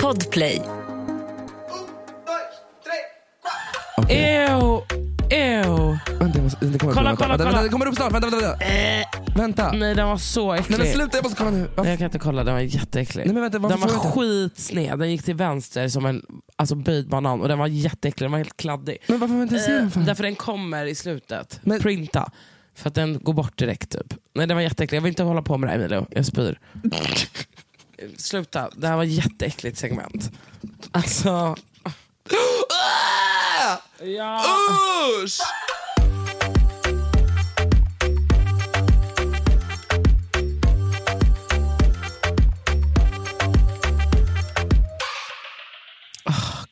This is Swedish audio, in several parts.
Podplay. Ew, ew. Vänta, jag måste, det kommer Kolla, upp, vänta, kolla, vänta, kolla. Det kommer upp snart, vänta, vänta. Vänta. vänta. Nej den var så äcklig. Nej men sluta, jag måste kolla nu. Nej, Varför? jag kan inte kolla, den var jätteäcklig. Nej, men vänta, den var skitsned, den gick till vänster som en alltså, böjd banan och den var jätteäcklig, den var helt kladdig. Men varför får jag inte se den för? Därför den kommer i slutet. Men- Printa. För att den går bort direkt typ. Nej den var jätteäcklig, jag vill inte hålla på med det här Emilio, jag spyr. Sluta, det här var ett jätteäckligt segment. Alltså... Ja. Usch!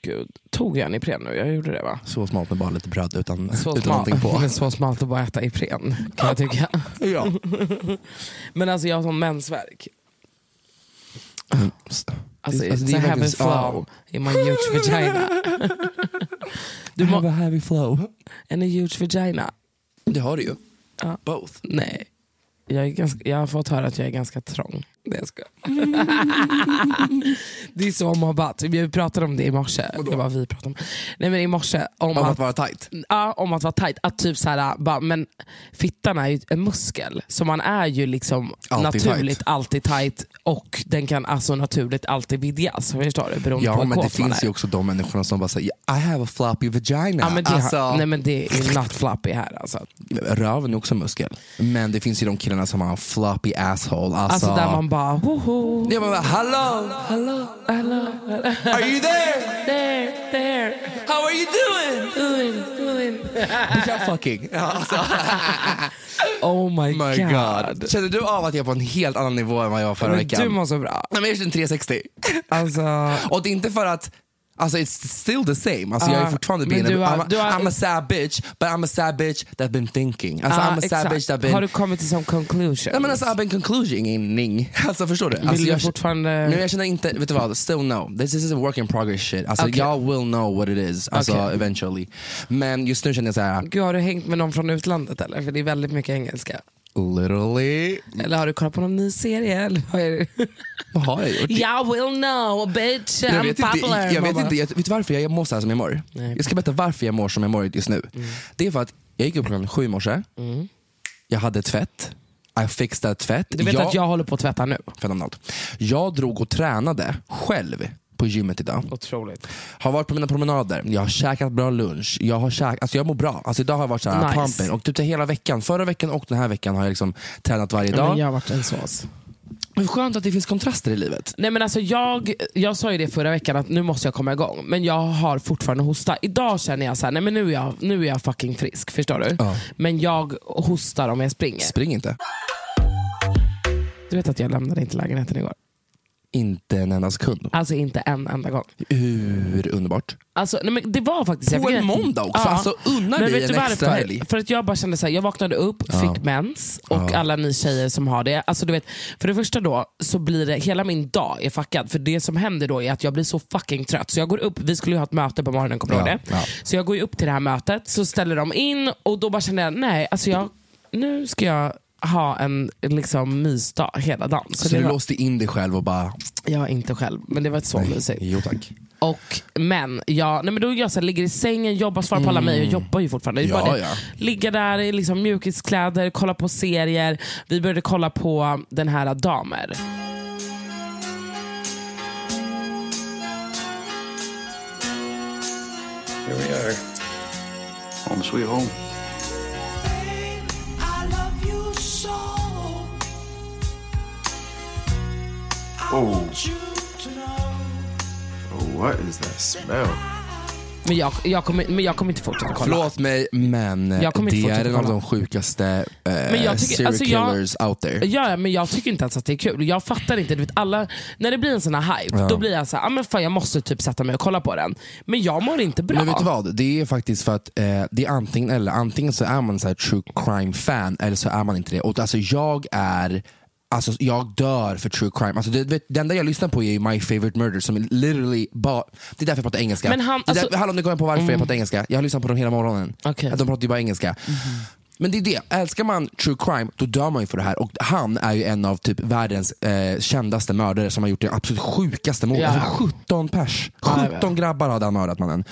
Gud, tog jag en Ipren nu? Jag gjorde det va? Så smalt med bara lite bröd utan, Så utan någonting på. men så smalt att bara äta Ipren kan jag tycka. ja. Men alltså jag har sån mensvärk. Alltså, Alltså, det är a heavy verkligen- flow in my huge vagina. du må, have a heavy flow. en huge vagina? Det har du ju. Ja. Both. Nej. Jag, är ganska, jag har fått höra att jag är ganska trång. Det jag ska. Det är så mobbat. Vi pratade om det i morse. Det var vi pratade om. Nej men i morse om, Om att vara tight. Ja, om att vara tight. Att typ så här, bara, men fittan är ju en muskel. Så man är ju liksom Alltid naturligt tight. alltid tight och den kan alltså naturligt alltid vidgas. Förstår du? Beroende Ja på men det finns ju också de människorna som bara säger I have a floppy vagina. Ja, men det, alltså, nej men det är not floppy här alltså. Röven är också muskel. Men det finns ju de killarna som har floppy asshole. Alltså, Alltså där man bara, hoho, Ja, men bara, Hello, hello, hello, are you there? there, there, How are you doing? doing, doing. Jag fucking. Alltså. Oh my, My god. Känner du av att jag är på en helt annan nivå än vad jag var förra Men veckan? du mår så bra. Nej, men jag känner 360. Alltså, Och det är inte för att Alltså it's still the same. Alltså, jag är Ja, fortfarande being du a, I'm, a, du har- I'm a sad bitch, but I'm a sad bitch that been thinking. Alltså, ja, I'm a sad exakt. bitch that been... Har du kommit till some conclusion? Nej men alltså I've been concluding. Alltså förstår du? Vill Alltså, du jag, fortfarande... Nej, jag känner inte, vet du vad? Still no. This is a work in progress shit. Alltså Okej. jag will know what it is, alltså Okej. eventually. Men just nu känner jag så här. Gud, har du hängt med någon från utlandet eller? För det är väldigt mycket engelska. Literally, Eller har du kollat på någon ny serie? Eller vad är det? vad har jag gjort? Jag will know bitch, I'm Jag vet, inte, popular. jag, vet inte, jag, vet varför jag mår så här som jag mår? Nej. Jag ska berätta varför jag mår som jag mår just nu. Det är för att jag gick upp klockan sju i morse, jag hade tvätt, I fixed that tvätt. Du vet att jag håller på att tvätta nu? Fenomenalt. Jag drog och tränade själv på gymmet idag. Otroligt. Har varit på mina promenader, jag har käkat bra lunch, jag har käkat, alltså jag mår bra. Alltså idag har jag varit så här Nice. pumping. Och typ hela veckan, förra veckan och den här veckan har jag liksom tränat varje dag. men jag har varit en sås. Men skönt att det finns kontraster i livet. Nej, men alltså jag, jag sa ju det förra veckan att nu måste jag komma igång, men jag har fortfarande hosta. Idag känner jag så här, nej men nu är jag, nu är jag fucking frisk. Förstår du? Ja. Men jag hostar om jag springer. Spring inte. Du vet att jag lämnade inte lägenheten igår? Inte en enda sekund. Alltså inte en enda gång. Hur underbart? Alltså, nej, men det var faktiskt... På en måndag också? Alltså, unna dig en extra helg. För att jag bara kände så här, jag vaknade upp, fick mens och alla ni tjejer som har det. Alltså, du vet, för det första då så blir det, hela min dag är fuckad. För det som händer då är att jag blir så fucking trött. Så jag går upp, vi skulle ju ha ett möte på morgonen, kommer Ja, det? ja. Så jag går upp till det här mötet, så ställer de in och då bara kände jag, nej, alltså jag, nu ska jag ha en liksom, mysdag hela dagen. Så Så det du var, låste in dig själv och bara... jag inte själv, men det var så mysigt. Jo tack. Och, men jag, nej men då jag så här, ligger i sängen, jobbar, svarar på alla mejl. Jag jobbar ju fortfarande. Mm. Ja, bara det. ja. Ligga där i liksom mjukiskläder, kolla på serier. Vi började kolla på den här Damer. Here we are. Home sweet home. Oh. Oh, what is that smell? Men jag, jag, kommer, men jag kommer inte fortsätta kolla. Förlåt mig men Jag kommer inte det är en av de sjukaste eh, jag tycker- serial alltså jag- killers out there. Ja, ja, men jag tycker inte ens att det är kul. Jag fattar inte. Du vet, alla, när det blir en sån här hype, då blir jag så här, ah, men fan, jag måste typ sätta mig och kolla på den. Men jag mår inte bra. Men vet du vad? Det är faktiskt för att eh, det är antingen eller. Antingen så är man så här true crime fan eller så är man inte det. Och alltså jag är Alltså jag dör för true crime. Alltså det, det enda jag lyssnar på är My Favorite Murder som är literally bara, det är därför jag pratar engelska. Men han- det är alltså- där, hallå nu kommer jag på varför jag pratar engelska. Jag har lyssnat på dem hela morgonen. Okej. De pratar ju bara engelska. Men det är det, älskar man true crime då dör man ju för det här. Och han är ju en av typ världens eh, kändaste mördare som har gjort det absolut sjukaste mordet. Ja. Alltså 17 pers. Ja, jag vet. 17 grabbar hade han mördat mannen.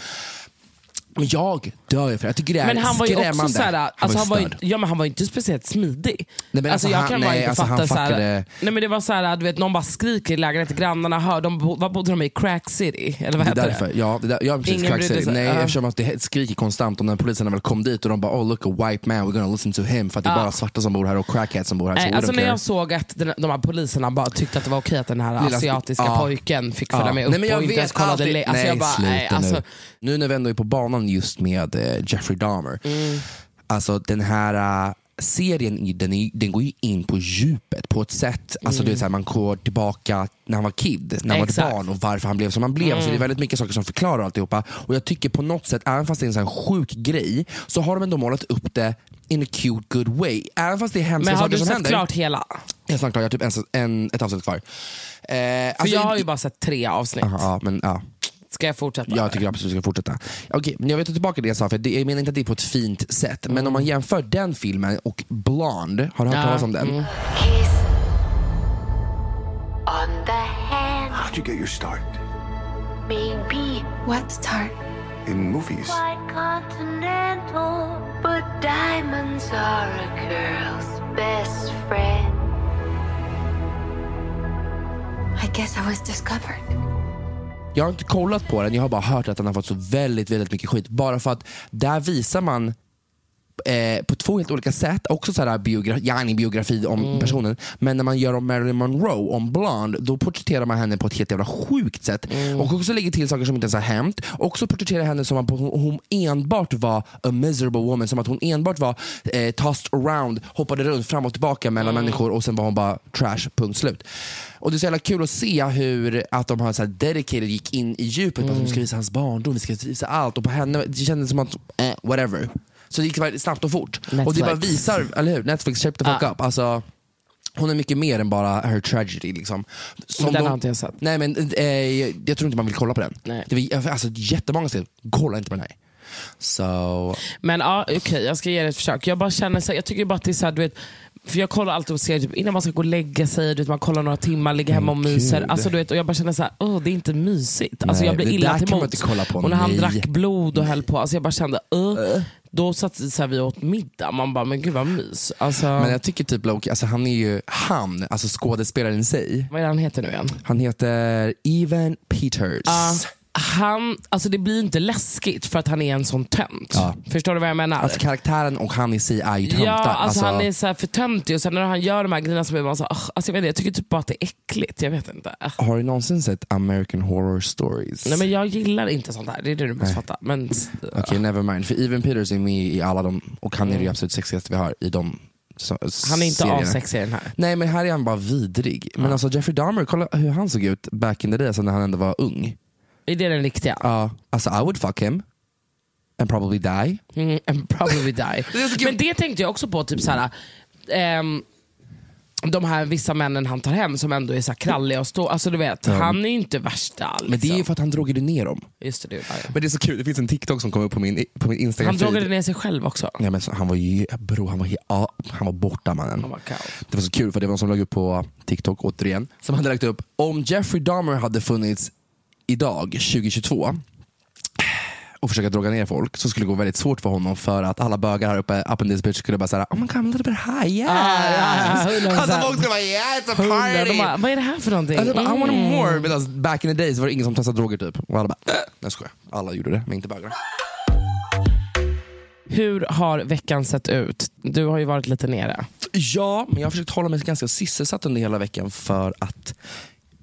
Men jag dör ju för det. Jag tycker det är Men han var ju skrämmande. också såhär, alltså han var ju, störd. ja, men han var ju inte speciellt smidig. Nej, men alltså jag han- kan bara nej, inte alltså fatta han såhär, fuckade- nej, men det var såhär, du vet, någon bara skriker i lägenheten, grannarna hör, de, vad bodde de i? Crack City? Eller vad Det hette är därför. Ja, det där, ja precis. Ingen Crack City. Nej, Ja. eftersom att det skriker konstant och när poliserna väl kom dit och de bara oh look a white man, we're gonna listen to him för att det är bara svarta som bor här och crackheads som bor här. Nej, så alltså när jag såg att den, de här poliserna bara tyckte att det var okej att den här Lilla- asiatiska pojken fick följa Ja. med upp Nej, men jag och inte ens kollade alltså Nej, jag bara, sluta nej, alltså, nu. Nu när vi ändå är på banan just med eh, Jeffrey Dahmer. Mm. Alltså den här eh, serien den, är, den går ju in på djupet på ett sätt, alltså du vet, så här, man går tillbaka när han var kid, när han var Exakt. ett barn och varför han blev som han blev. Så det är väldigt mycket saker som förklarar alltihopa. Och jag tycker på något sätt, även fast det är en sån sjuk grej, så har de ändå målat upp det in a cute good way. Även fast det är hemska men har saker du som sett händer. klart hela? Jag är snart klar, jag har typ en, en, ett avsnitt kvar. Eh, För alltså, jag har ju bara sett tre avsnitt. Aha, ja, men, ja. Ska jag fortsätta? Jag tycker absolut att vi ska fortsätta. Okej, men jag vill ta tillbaka det jag sa, för det, jag menar inte att det är på ett fint sätt. Men om man jämför den filmen och Blonde, har du hört Ja, talas om den? mm. Kiss on the hand, How'd you get your start? maybe What start? In movies. quite continental, but diamonds are a girl's best friend. I guess I was discovered. Jag har inte kollat på den, jag har bara hört att den har fått så väldigt, väldigt mycket skit. Bara för att där visar man eh, på två helt olika sätt, också sådär biogra yani biografi om Mm. personen. Men när man gör om Marilyn Monroe, om Blonde, då porträtterar man henne på ett helt jävla sjukt sätt. Mm. Och också lägger till saker som inte ens har hänt. Också porträtterar henne som att hon, enbart var a miserable woman, som att hon enbart var eh, tossed around, hoppade runt fram och tillbaka mellan Mm. människor och sen var hon bara trash, punkt slut. Och det är så jävla kul att se hur att de har så här dedicated gick in i djupet på att de ska visa hans barndom, vi ska visa allt och på henne, det kändes som att, eh, whatever. Så det gick snabbt och fort. Och det Netflix. bara visar, eller hur? Netflix, shape the fuck Ah. up. Alltså, hon är mycket mer än bara her tragedy. Liksom. Som Men den de- har inte jag sett. Nej men eh, jag, jag tror inte man vill kolla på den. Nej. Det var, alltså, jättemånga säger, kolla inte på den här. Så, Men ja, okej, jag ska ge det ett försök. Jag bara känner så här, jag tycker bara att det är så här, du vet, för jag kollar alltid och ser typ, innan man ska gå och lägga sig, du vet, man kollar några timmar, ligger hemma och myser. Alltså, du vet, och jag bara känner så här, åh, det är inte mysigt. Alltså, Nej, jag blir det illa där till kan man mots. inte kolla på, Och när han nej. drack blod och höll på, alltså, jag bara kände, uh, då satt så här, vi åt middag, man bara, men gud vad mys. Alltså, men jag tycker typ Loki, alltså, han är ju han, alltså skådespelaren i sig. vad är det han heter nu igen? Han heter Evan Peters. Ja, han, alltså det blir inte läskigt för att han är en sån tönt. Ja. Förstår du vad jag menar? Alltså karaktären och han i sig är ju töntar. Ja, alltså, han är så här för töntig och sen när han gör de här grejerna så blir man så "Ugh." alltså, jag, vet inte, jag tycker typ bara att det är äckligt. Jag vet inte. Har du någonsin sett American Horror Stories? Nej men jag gillar inte sånt här, det är det du måste fatta. Men, Okej, never mind. För Evan Peters är med i alla de, och han är Mm. det absolut sexigaste vi har i de så, Han är inte assexig i den här. Nej men här är han bara vidrig. Men alltså Jeffrey Dahmer, kolla hur han såg ut back in the day, alltså när han ändå var ung. Är det den riktiga? Ja, alltså I would fuck him. And probably die. Mm, and probably die. Men det tänkte jag också på, typ såhär, ehm, de här vissa männen han tar hem som ändå är så här kralliga och stå, alltså du vet, han är ju inte värsta. Liksom. Men det är ju för att han drogade ner dem. Just det, är det. Men det är så kul, det finns en TikTok som kom upp på min, på min Instagram Han drogade ner sig själv också. Ja, men så, han var ju, bro, han var, he- ja, han var borta mannen. Han var kaos. Det var så kul för det var någon som lade upp på TikTok återigen, som hade lagt upp, om Jeffrey Dahmer hade funnits idag, 2022, och försöka droga ner folk så skulle det gå väldigt svårt för honom för att alla bögar här uppe, up in this bitch skulle bara säga oh my god I'm a little bit high, yes! Ah, ja, ja, alltså 100%. folk skulle bara yeah it's a party! bara, vad är det här för någonting? Alltså, bara, I want Mm. more! Medan back in the days var det ingen som testade droger typ. Och alla bara, äh. Jag skojar. Alla gjorde det, men inte bögar. Hur har veckan sett ut? Du har ju varit lite nere. Ja, men jag har försökt hålla mig ganska sysselsatt under hela veckan för att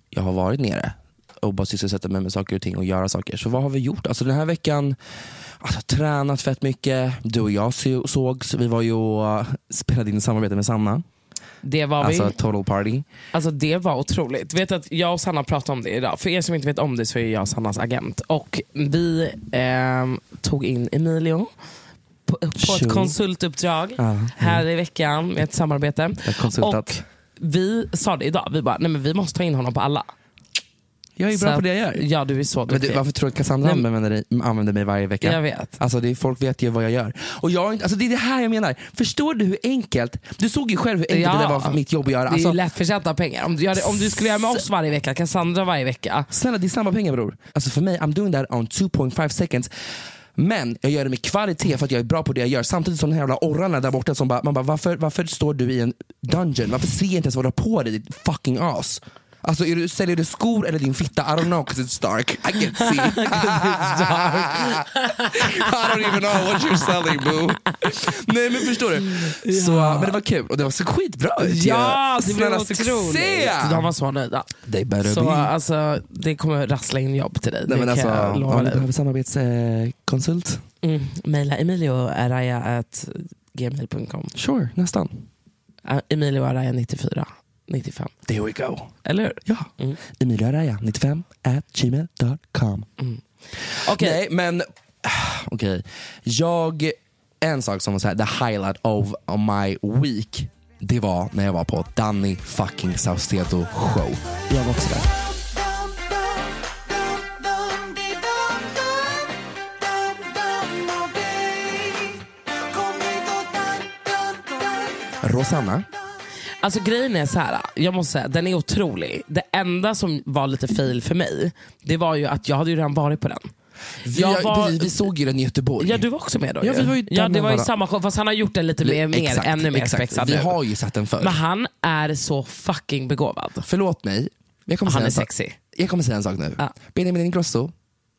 jag har varit nere och bara sysselsätta mig med saker och ting och göra saker. Så vad har vi gjort? Alltså den här veckan, alltså, tränat fett mycket. Du och jag så- sågs. Vi var ju och uh, spelade in samarbete med Sanna. Det var Alltså vi. total party. Alltså det var otroligt. Vet att jag och Sanna pratade om det idag. För er som inte vet om det så är jag Sannas agent. Och vi ehm, tog in Emilio på, på ett konsultuppdrag Ja, här i veckan med ett samarbete. Och vi sa det idag, vi bara, nej men vi måste ta in honom på alla. Jag är Så bra på att- det jag gör. Ja du är så Men duktig. du, varför tror du att Cassandra Nej, men- använder, dig, använder mig varje vecka? Jag vet. Alltså det, är- folk vet ju vad jag gör. Och jag, alltså det är det här jag menar. Förstår du hur enkelt, du såg ju själv hur enkelt Ja. det där var för mitt jobb att göra. Det är Alltså, lättförtjänta pengar. Om du, om du skulle göra med oss varje vecka, Cassandra varje vecka. Snälla det är samma pengar bror. Alltså för mig, I'm doing that on 2.5 seconds. Men jag gör det med kvalitet för att jag är bra på det jag gör. Samtidigt som de här jävla orrarna där borta som bara, man bara varför, varför står du i en dungeon? Varför ser jag inte ens vad du har på dig ditt fucking ass? Alltså är du, säljer du skor eller din fitta? I don't know cause it's dark. I can't see. I don't even know what you're selling boo. Nej men förstår du? Så, men det var kul och det var så skitbra. Ja, det blev otroligt. De var så nöjda. They better Så be. alltså, det kommer rassla in jobb till dig. Nej, men alltså, om du behöver samarbetskonsult, Mm. Maila emilioaraya.gmail.com sure, nästan. uh, Emilioaraya94 95. There we go. Eller hur? Ja. Mm. Emilia Araya, 95 at gmail.com. Okej. Nej men, okej. Jag, en sak som var så här, the highlight of my week, det var när jag var på Danny fucking Saucedo show. Jag var också där. Rosanna, Alltså grejen är så här, jag måste säga, den är otrolig. Det enda som var lite fail för mig, det var ju att jag hade ju redan varit på den. vi, var- precis, vi såg ju den i Göteborg. Ja du var också med då Ja, vi var ju ja det var ju samma show, fast han har gjort den lite mer, mer ännu mer spexad Vi nu. har ju sett den förr. Men han är så fucking begåvad. Förlåt mig, jag kommer, Han säga är sexy. jag kommer säga en sak nu. Ja. Benjamin Ingrosso,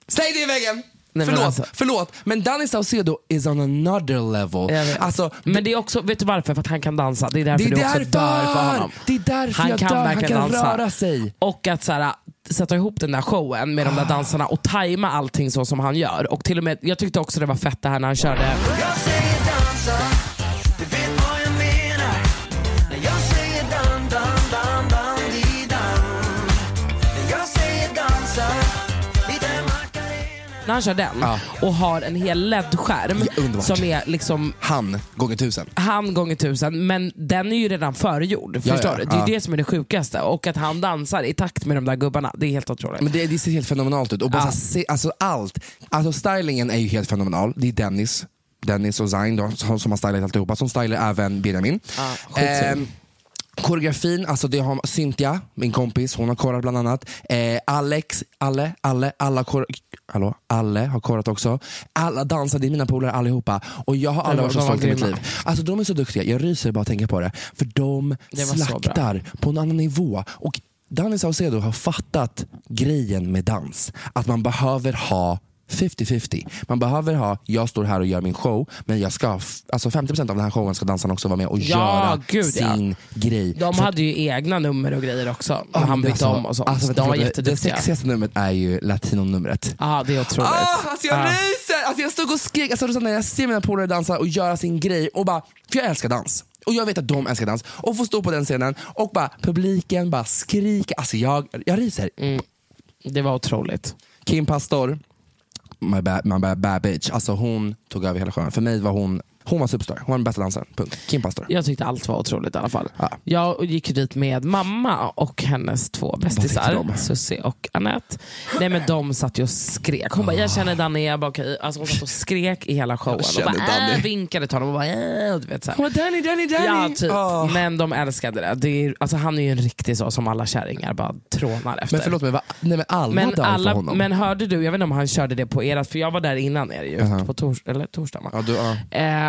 säg det i väggen! Nej, men förlåt, alltså- förlåt, men Danny Saucedo is on another level. Alltså, Men det är också, vet du varför? För att han kan dansa. Det är därför det är du också därför! dör för honom. Det är därför Han jag kan dör, han kan dansa. röra sig. Och att så här, sätta ihop den där showen med de där dansarna och tajma allting så som han gör. Och till och med, jag tyckte också det var fett det här när han körde när han kör den Ja. och har en hel LED-skärm Ja, som är liksom Han gånger tusen. han gånger tusen, men den är ju redan förgjord. Ja, förstår du? Det är det som är det sjukaste. Och att han dansar i takt med de där gubbarna, det är helt otroligt. Men det, det ser helt fenomenalt ut. Och bara se, alltså allt. Alltså stylingen är ju helt fenomenal. Det är Dennis. Dennis och Zayn då, som har stylat alltihopa, som stylar även Benjamin. Ehm, koreografin, alltså det har Cynthia, min kompis, hon har korat bland annat. Eh, Alex, Alle, Alle, alla kor- Hallå? Alle har korat också. Alla dansar, det är mina polare allihopa. Och jag har aldrig var- varit så stolt i mitt liv. Alltså de är så duktiga, jag ryser bara att tänka på det. För de Det slaktar på en annan nivå. Och Danny Saucedo har fattat grejen med dans. Att man behöver ha 50-50. Man behöver ha, jag står här och gör min show, men jag ska, alltså 50% av den här showen ska dansarna också vara med och Ja, göra gud, ja. sin grej. De För hade ju egna nummer och grejer också. Ja, när han bytte alltså- om och sånt. Alltså, de var förlåt, Det jätteduktiga. sexigaste numret är ju latinonumret. Ja, det är otroligt. Ah, alltså jag Ja. ryser! Alltså jag stod och skrek, alltså, när jag ser mina polare dansa och göra sin grej och bara, för jag älskar dans. Och jag vet att de älskar dans. Och få stå på den scenen och bara publiken bara skriker. Alltså jag, jag ryser. Det var otroligt. Kim Pastor, my bad, my bad, bad bitch. Alltså hon tog över hela showen. För mig var hon, hon var superstar. Hon var den bästa dansaren. Punkt. Kim Pastor. Jag tyckte allt var otroligt i alla fall. Ja. Jag gick dit med mamma och hennes två bästisar? Susie och Anette. Nej men de satt ju och skrek. Hon bara, jag känner Danny. Jag bara, okej. Alltså, hon satt och skrek i hela showen. Känner bara, äh, vinkade till honom och bara, äh, och du vet, så här. Hon bara Danny, Danny, Danny. Ja, typ. Åh. Men de älskade det. det är, alltså, han är ju en riktig så som alla kärringar bara trånar efter. Men förlåt mig, va? Nej, men alla Men, för alla, honom. men hörde du, jag vet inte om han körde det på erat, för jag var där innan er ju, Jaha. på tors, eller torsdag. va? ja, du, ja.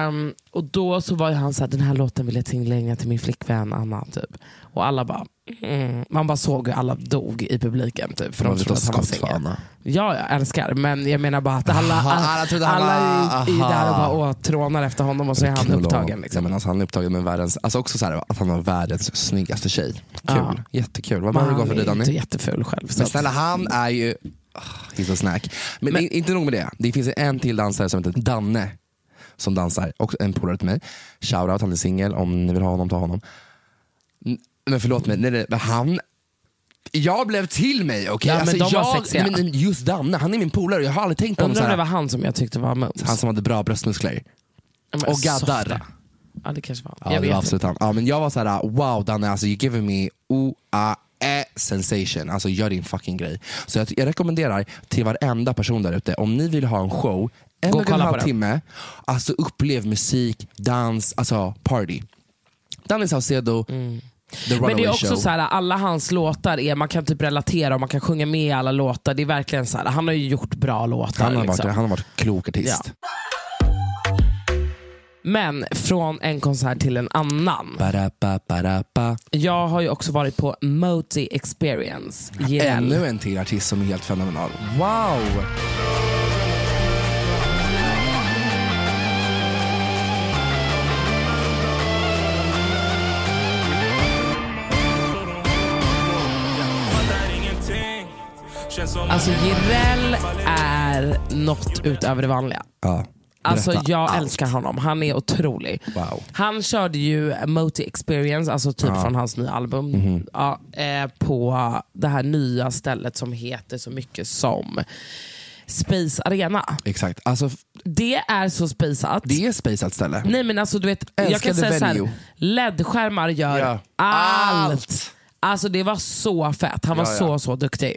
Ehm, och då så var ju han så här, den här låten vill jag tillgänga till min flickvän Anna. Typ. Och alla bara, mm. man bara såg hur alla dog i publiken. Typ, för Det de trodde att han var singel. Ja, jag älskar. Men jag menar bara att alla, Aha, alla, alla han alla i, i där och bara åh, trånar efter honom och så är han Knulla upptagen. Liksom. Ja, men alltså, han är upptagen med världens, alltså också så här, att han var världens snyggaste tjej. Kul, Ja. jättekul. Vad var det han gå för dig är Danny? inte jätteful själv. Men snälla han är ju, oh, he's a snack. Men, Men- inte nog med det, det finns en till dansare som heter Danne. Som dansar, och en polare till mig. Shoutout, han är singel, om ni vill ha honom, ta honom. Men förlåt mig, nej, nej, han jag blev till mig, okej? Ja, men alltså, de jag, sexiga. men just Danne, han är min polare, jag har aldrig tänkt på honom undrar om det såhär. var han som jag tyckte var mums. Han som hade bra bröstmuskler. Ja, men och gaddar. softa. Ja det kanske var. Ja, jag det var absolut han. Ja, men jag var såhär, wow Danne, alltså, you giving me OAE sensation. Alltså gör din fucking grej. Så jag, jag rekommenderar till varenda person där ute, om ni vill ha en show, en och en halv timme, alltså upplev musik, dans, alltså party. Danny Saucedo, Mm. Men det är också Show. så här, alla hans låtar, är, man kan typ relatera och man kan sjunga med i alla låtar. Det är verkligen så här, han har ju gjort bra låtar. han, har varit, liksom. han har varit klok artist. Men från en konsert till en annan. Ba-da-ba, ba-da-ba. Jag har ju också varit på Moti Experience. Ännu en till artist som är helt fenomenal. Wow! Alltså Jireel är något utöver det vanliga. Ja, Alltså jag allt. älskar honom, han är otrolig. Wow. Han körde ju Moti Experience, alltså typ från hans nya album, Mhm. ja, eh, på det här nya stället som heter så mycket som Space Arena. Exakt, alltså Det är så spaceat. det är spacet ställe. Nej men alltså du vet, jag Älskade kan säga såhär. LED-skärmar gör Ja. allt. Allt. Alltså det var så fett, han var Ja, ja. så så duktig.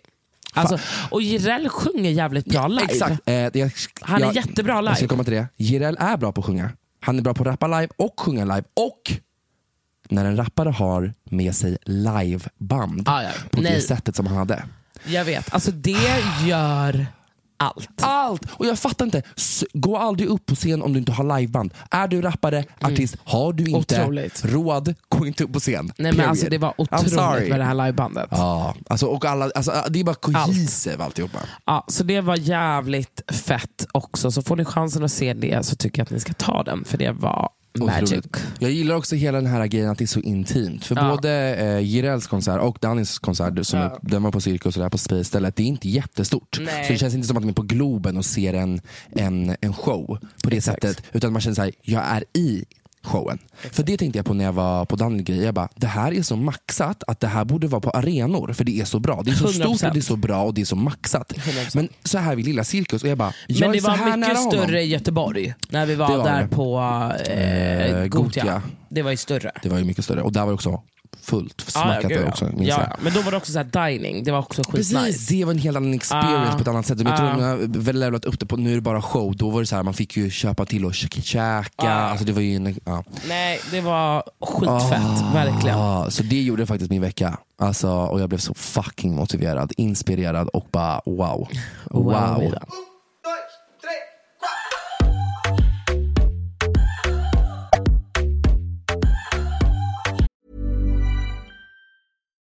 Alltså, och Jireel sjunger jävligt bra live. Exakt. Eh, det, Han är jag- jättebra Jag ska live. komma till det. Jireel är bra på att sjunga. Han är bra på att rappa live och sjunga live. Och när en rappare har med sig liveband Ah, ja. på det Nej. sättet som han hade. Jag vet, alltså det gör allt. Allt! Och jag fattar inte, gå aldrig upp på scen om du inte har liveband. Är du rappare, artist, har du inte Mm. Otroligt. råd, gå inte upp på scen. Nej men alltså det var otroligt med det här livebandet. Ja. Ja, alltså, och alla, alltså, det är bara cohesive alltihopa. så det var jävligt fett också. Så får ni chansen att se det så tycker jag att ni ska ta den, för det var magic. Otroligt. Jag gillar också hela den här grejen att det är så intimt. För Ja. både eh, Jireels konsert och Dannys konsert, som Ja. den var på Cirkus och det här på Space stället, det är inte jättestort. Nej. Så det känns inte som att man är på Globen och ser en, en, en show på det Exakt. sättet. Utan man känner såhär, jag är i showen. För det tänkte jag på när jag var på grej. Jag bara, det här är så maxat att det här borde vara på arenor. För det är så bra. Det är så 100%. stort och det är så bra och det är så maxat. 100%. Men så här vid lilla Cirkus och jag bara, jag Men det var mycket honom. större i Göteborg, när vi var, var där det. på eh, Eh, Gotia. Gotia. Det var ju större. Det var ju mycket större. Och där var det också fullt smackat ja, där ja. också. minns ja, jag. ja. Men då var det också så här dining, det var också Precis, skitnice. det var en helt annan experience Ah. på ett annat sätt. Men jag tror Ah. man har väl levlat upp det på, nu är det bara show. Då var det så här, man fick ju köpa till och käka. Ah. Alltså det var ju en, ja. Nej, det var skitfett, Ah, verkligen. Så det gjorde faktiskt min vecka. Alltså, och jag blev så fucking motiverad, inspirerad och bara wow. Wow. Ida.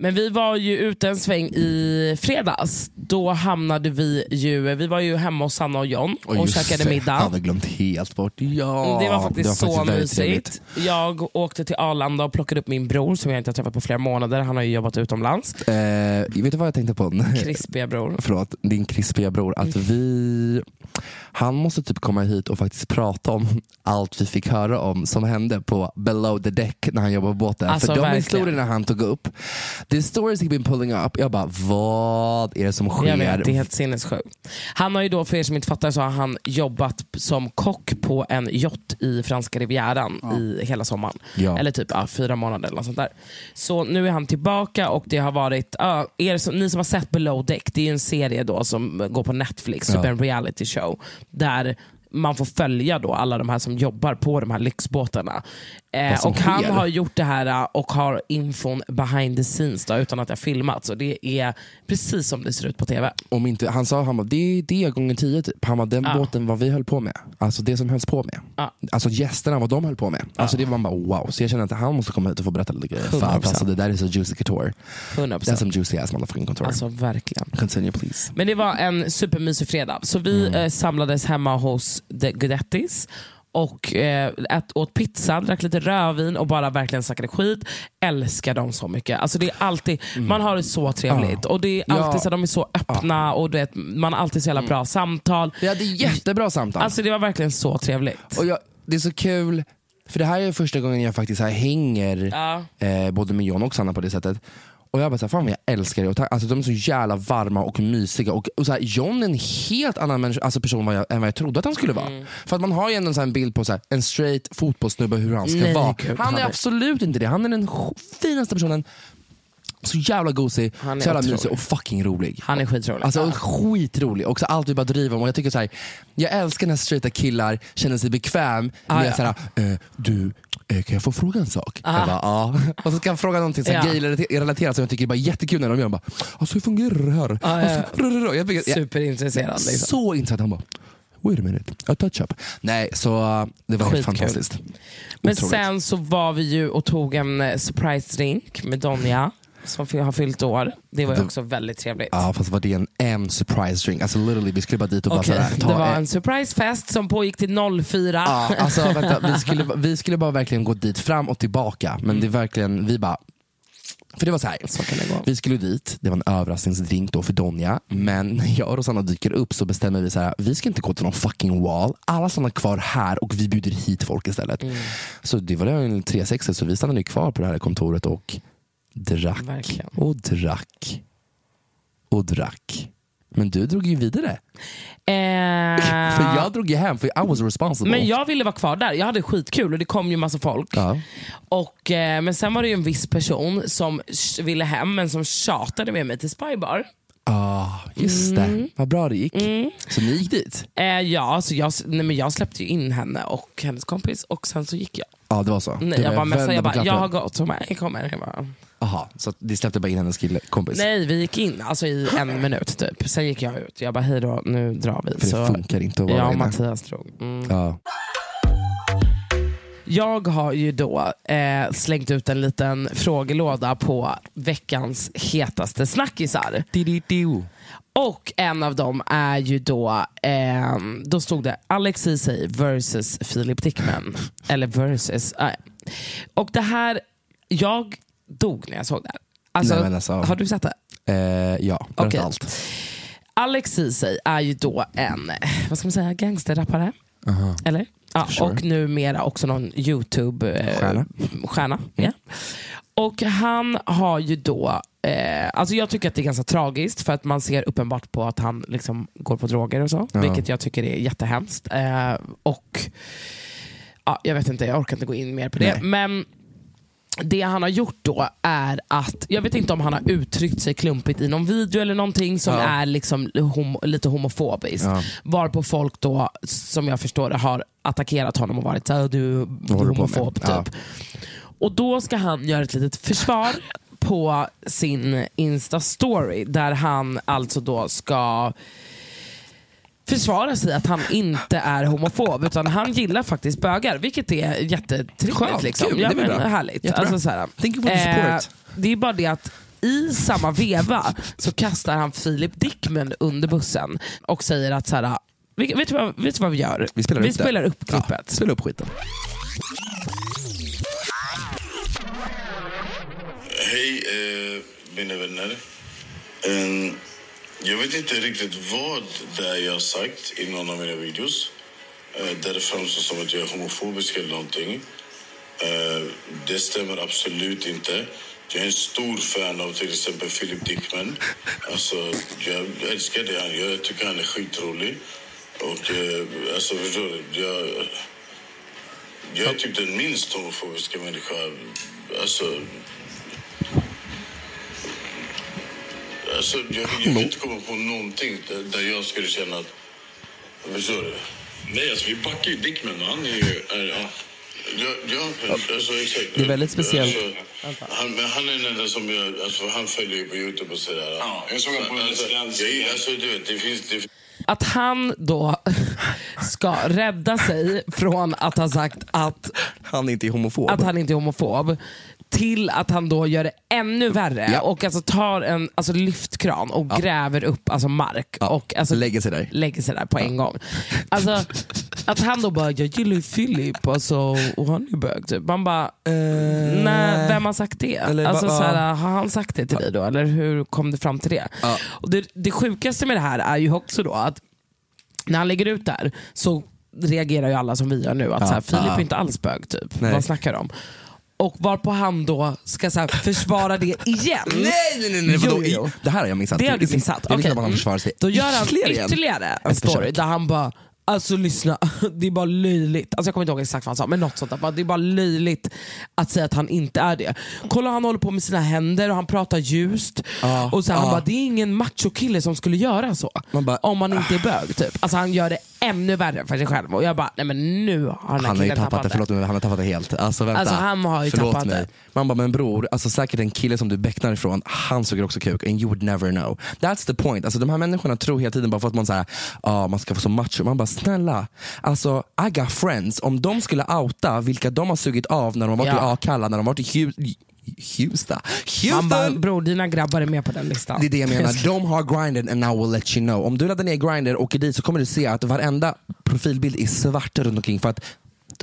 Men vi var ju ute en sväng i fredags. Då hamnade vi ju, vi var ju hemma hos Sanna och John och, just käkade det, middag. hade glömt helt bort. Ja, det var faktiskt så väldigt mysigt. Jag åkte till Arlanda och plockade upp min bror som jag inte har träffat på flera månader. Han har ju jobbat utomlands. Eh, vet du vad jag tänkte på? Krispiga bror. Förlåt, din krispiga bror. Att Mm. vi, han måste typ komma hit och faktiskt prata om allt vi fick höra om som hände på below the deck när han jobbade på båten. Alltså, För de verkligen. historierna han tog upp, the stories he've been pulling up, jag bara vad är det som sker? Jag vet, det är helt sinnessjukt. Han har ju då, för er som inte fattar, så har han jobbat som kock på en yacht i franska rivieran i hela sommaren. Ja. Eller typ ja, fyra månader eller något sånt där. Så nu är han tillbaka och det har varit, ja, er som, ni som har sett Below Deck, det är en serie då som går på Netflix, typ Ja. en reality show. Där man får följa då alla de här som jobbar på de här lyxbåtarna. Eh, och han sker. har gjort det här eh, och har infon behind the scenes då, utan att jag filmat. Så det är precis som det ser ut på TV. Om inte, han sa han bara, det är det gånger tio typ. Han bara, den Ja. båten vad vi höll på med. Alltså det som hölls på med. Ja. Alltså gästerna, vad de höll på med. Alltså det var man bara wow. Så jag känner att han måste komma hit och få berätta lite grejer. För att 100%. alltså, det där är så juicy couture. 100%. That's some juicy ass motherfucking couture. Alltså verkligen. Continue please. Men det var en supermysig fredag. Så vi Mm. eh, samlades hemma hos The Gudettis och eh, ät, åt pizza, drack lite rödvin och bara verkligen snackade skit. Älskar dem så mycket. Alltså det är alltid, Man har det så trevligt. Mm. Ja. Och det är Ja. alltid så, de är så öppna och du vet, man har alltid så jävla bra samtal. Vi hade jättebra samtal. Alltså det var verkligen så trevligt. Och jag, det är så kul, för det här är första gången jag faktiskt här hänger Ja. eh, både med John och Sanna på det sättet. Och jag bara såhär, fan vad jag älskar det. Och alltså, de är så jävla varma och mysiga. Och, och så här, John är en helt annan människa, alltså person vad jag, än vad jag trodde att han skulle vara. Mm. För att man har ju ändå en, här bild på så här, en straight fotbollssnubbe hur han ska Nej, vara. gud, han är absolut inte det. Han är den finaste personen. Så jävla gosig, så jävla otrolig. mysig och fucking rolig. Han är skitrolig. Alltså skitrolig. Och så allt vi bara driver om. Och jag, tycker så här, jag älskar när straighta killar känner sig bekväm Ah, med ja. så här, eh, du, kan jag få fråga en sak? Ah. Jag bara, ja. Och så kan jag fråga någonting så Ja. gay-relaterat som jag tycker är bara jättekul när de gör. Bara, alltså hur fungerar det här? Ah, ja. Jag, jag, Superintresserad. Liksom. så intressant. Han bara, wait a minute, a touch up. Nej, så det var helt fantastiskt. Men Otroligt. sen så var vi ju och tog en eh, surprise drink med Donja som har fyllt år. Det var ju också väldigt trevligt. Ja fast var det en, en surprise drink? Alltså literally, vi skulle bara dit och bara Okej, såhär, det ta var en- en surprisefest som pågick till 04. Ja, alltså, vänta, vi, skulle, vi skulle bara verkligen gå dit fram och tillbaka. Men det är verkligen, vi bara... För det var så här. Så kan det gå. Vi skulle dit, det var en överraskningsdrink då för Donja. Men när jag och Rosanna dyker upp så bestämmer vi så här, vi ska inte gå till någon fucking wall. Alla stannar kvar här och vi bjuder hit folk istället. Mm. Så det var en 360 så vi stannade kvar på det här kontoret och drack Verkligen. och drack och drack. Men du drog ju vidare. Eh, För jag drog ju hem, för I was responsible. men jag ville vara kvar där. Jag hade skitkul och det kom ju massa folk. Ja. Och, eh, men sen var det ju en viss person som ville hem men som tjatade med mig till Spybar. Ah, just det. Vad bra det gick. Så ni gick dit? Eh, ja, så jag, nej, men jag släppte ju in henne och hennes kompis och sen så gick jag. Ja, det var så. Nej, jag bara, messade, jag, bara, jag har gått. Hon bara, jag kommer. Jag bara, Aha, så de släppte bara in hennes kille, kompis? Nej, vi gick in alltså, i en minut typ. Sen gick jag ut. Jag bara, hej då, nu drar vi. För det funkar inte att vara Jag och. Mattias drog. Mm. Ja. Jag har ju då eh, slängt ut en liten frågelåda på veckans hetaste snackisar. Och en av dem är ju då, eh, då stod det Alex Ceesay versus Filip Dickman. Eller versus. Eh. Och det här, jag dog när jag såg det här. Alltså, Nej, alltså- Har du sett det? Eh, ja, berätta Okej. allt. Alex Ceesay är ju då en, vad ska man säga, gangsterrappare. Aha. Eller? Ja, Sure. Och numera också någon YouTube-stjärna. Stjärna. ja. Och han har ju då, eh, alltså jag tycker att det är ganska tragiskt för att man ser uppenbart på att han liksom går på droger och så. Ja. Vilket jag tycker är jättehemskt. Eh, och ja, Jag vet inte, jag orkar inte gå in mer på det. Nej. Men det han har gjort då är att, jag vet inte om han har uttryckt sig klumpigt i någon video eller någonting som Ja. är liksom homo, lite homofobiskt. Ja. Varpå folk då, som jag förstår det, har attackerat honom och varit såhär, du, du är homofob. Typ. Ja. Och då ska han göra ett litet försvar på sin Insta-story där han alltså då ska försvara sig att han inte är homofob utan han gillar faktiskt bögar vilket är jättetrevligt. Skönt, liksom. kul, ja, det blir men bra. Härligt. Jättebra. Alltså, så här, Thank you for the support. det är bara det att i samma veva så kastar han Filip Dickman under bussen och säger att så här, vet, vet, du vad, vet du vad vi gör? Vi spelar vi upp spelar upp klippet. Ja, spela upp skiten. Hej eh, mina vänner. Ehm, jag vet inte riktigt vad det är jag har sagt i någon av mina videos. Eh, där det framstår som att jag är homofobisk eller någonting. Eh, det stämmer absolut inte. Jag är en stor fan av till exempel Philip Dickman. Alltså, jag älskar det han gör. Jag tycker han är skitrolig. Och eh, alltså, förstår du? Jag, jag är typ den minst homofobiska människa. Alltså, Alltså, jag, jag kan inte komma på någonting där, där jag skulle känna att... Förstår du? Nej, alltså vi backar ju Dickman. Han är ju... Är, ja. Ja, ja, alltså exakt. Det är väldigt speciellt. Alltså, han, men han är den enda som jag... Alltså, han följer ju på Youtube och sådär. Ja, jag såg honom på en alltså, jag, alltså, du vet, det finns... Det, Att han då ska rädda sig från att ha sagt att, Han är inte homofob. att han inte är homofob till att han då gör det ännu värre Ja. och alltså tar en alltså lyftkran och gräver upp alltså mark Ja, och alltså lägger sig där. lägger sig där på en gång. Alltså, att han då bara, jag gillar ju Filip alltså, och han är bög. Typ. Man bara, nej, vem har sagt det? Eller alltså, va- så här, ja. har han sagt det till dig då? Eller hur kom det fram till det? Ja. Och det, det sjukaste med det här är ju också då att när han lägger ut det här så reagerar ju alla som vi gör nu. Att Ja. så här, Filip Ja. är inte alls bög, typ. Nej. vad snackar de om? Och varpå han då ska så här, försvara det igen. Nej, nej, nej. nej vadå? jo, jo. Det här har jag missat. Det har du missat. Det är Okej. att han försvarar sig Då gör han ytterligare en story försök. där han bara Alltså lyssna, det är bara löjligt. Alltså, jag kommer inte ihåg exakt vad han sa, men något sånt där. Det är bara löjligt att säga att han inte är det. Kolla han håller på med sina händer och han pratar ljust. Ja, och så här, Han bara, det är ingen machokille som skulle göra så. Man bara, om man inte är bög. Typ. Alltså, han gör det ännu värre för sig själv. Och jag bara, nej men nu har här Han har ju tappat det, förlåt men han har tappat det helt. Alltså vänta. Alltså, han har ju förlåt tappat mig. det. Man bara, men bror, alltså, säkert en kille som du becknar ifrån, han suger också kuk and you would never know. That's the point. Alltså, de här människorna tror hela tiden bara för att man, så här, ah, man ska få så macho. Man bara, snälla, alltså, I got friends. Om de skulle outa vilka de har sugit av när de har varit Ja. i Akalla, när de har varit i Hu- Hjulsta. Han bara, Houston! bror dina grabbar är med på den listan. Det är det jag menar. De har grinded and I will let you know. Om du laddar ner grinder och åker dit så kommer du se att varenda profilbild är svart runt omkring för att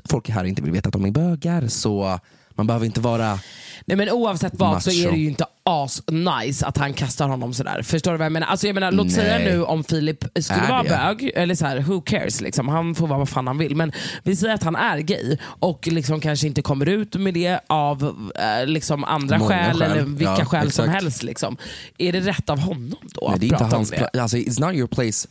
folk här inte vill veta att de är bögar. Så man behöver inte vara... Nej men oavsett vad så Macho. är det ju inte as nice att han kastar honom sådär. Förstår du vad jag menar? Alltså jag menar låt Nej. säga nu om Filip skulle Är vara det? bög, eller så här, who cares liksom. Han får vara vad fan han vill. Men vi säger att han är gay och liksom kanske inte kommer ut med det av eh, liksom andra Många skäl, skäl. eller vilka Ja, skäl som exakt. helst. Liksom. Är det rätt av honom då Nej, det är inte hans pla- alltså, It's not your place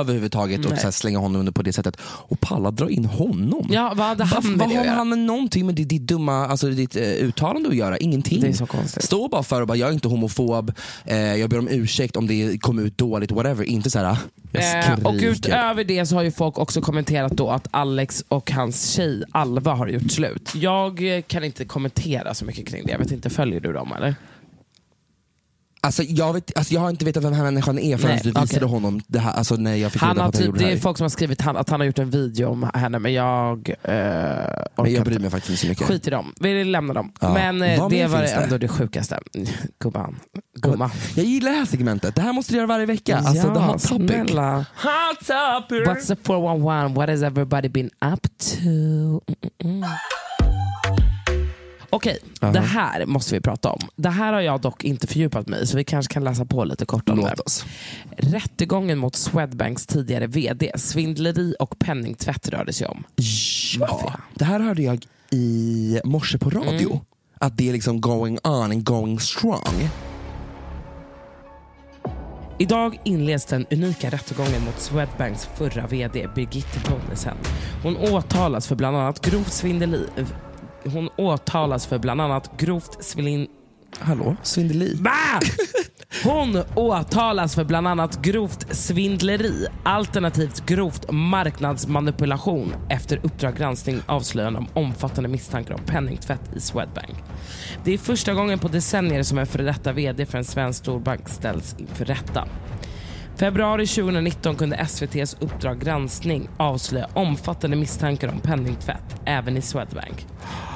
överhuvudtaget och Nej. så här, slänga honom under på det sättet. Och palla dra in honom. Ja, vad hade han med vad har han med någonting med ditt, ditt dumma alltså, ditt, eh, uttalande att göra? Ingenting. Det är så konstigt. Stå bara för och bara, jag är inte homofob, eh, jag ber om ursäkt om det kom ut dåligt, whatever. Inte så här, jag Eh, och utöver det så har ju folk också kommenterat då att Alex och hans tjej Alva har gjort slut. Jag kan inte kommentera så mycket kring det. Jag vet inte, följer du dem eller? Alltså, jag, vet, alltså, jag har inte vetat vem den här människan är förrän Nej, du visade okej. honom det här, alltså, när jag fick Han har att han typ, gjorde det det är här. folk som har skrivit han, att han har gjort en video om henne men jag eh, Men jag bryr mig faktiskt inte så mycket. Skit i dem. Vi lämnar dem. Ja. Men eh, Vad det var det? ändå det sjukaste. Gumman. Gumma. Jag gillar det här segmentet, det här måste du göra varje vecka. Alltså, the hot topic. snälla. Hot topic! What's the 411? What has everybody been up to? Mm, mm, Okej, Aha. det här måste vi prata om. Det här har jag dock inte fördjupat mig i, så vi kanske kan läsa på lite kort om Låt det. oss. Rättegången mot Swedbanks tidigare VD, svindleri och penningtvätt rörde sig om. Ja, det här hörde jag i morse på radio. Mm. Att det är liksom going on and going strong. Idag inleds den unika rättegången mot Swedbanks förra VD Birgitte Bonnesen. Hon åtalas för bland annat grovt svindeli. Hon åtalas för bland annat grovt svindel... Hallå? Svindeli? Va? Hon åtalas för bland annat grovt svindleri alternativt grovt marknadsmanipulation efter Uppdrag granskning avslöjande om omfattande misstankar om penningtvätt i Swedbank. Det är första gången på decennier som en före detta VD för en svensk storbank ställs inför rätta. Februari 2019 kunde SVTs Uppdrag granskning avslöja omfattande misstankar om penningtvätt, även i Swedbank.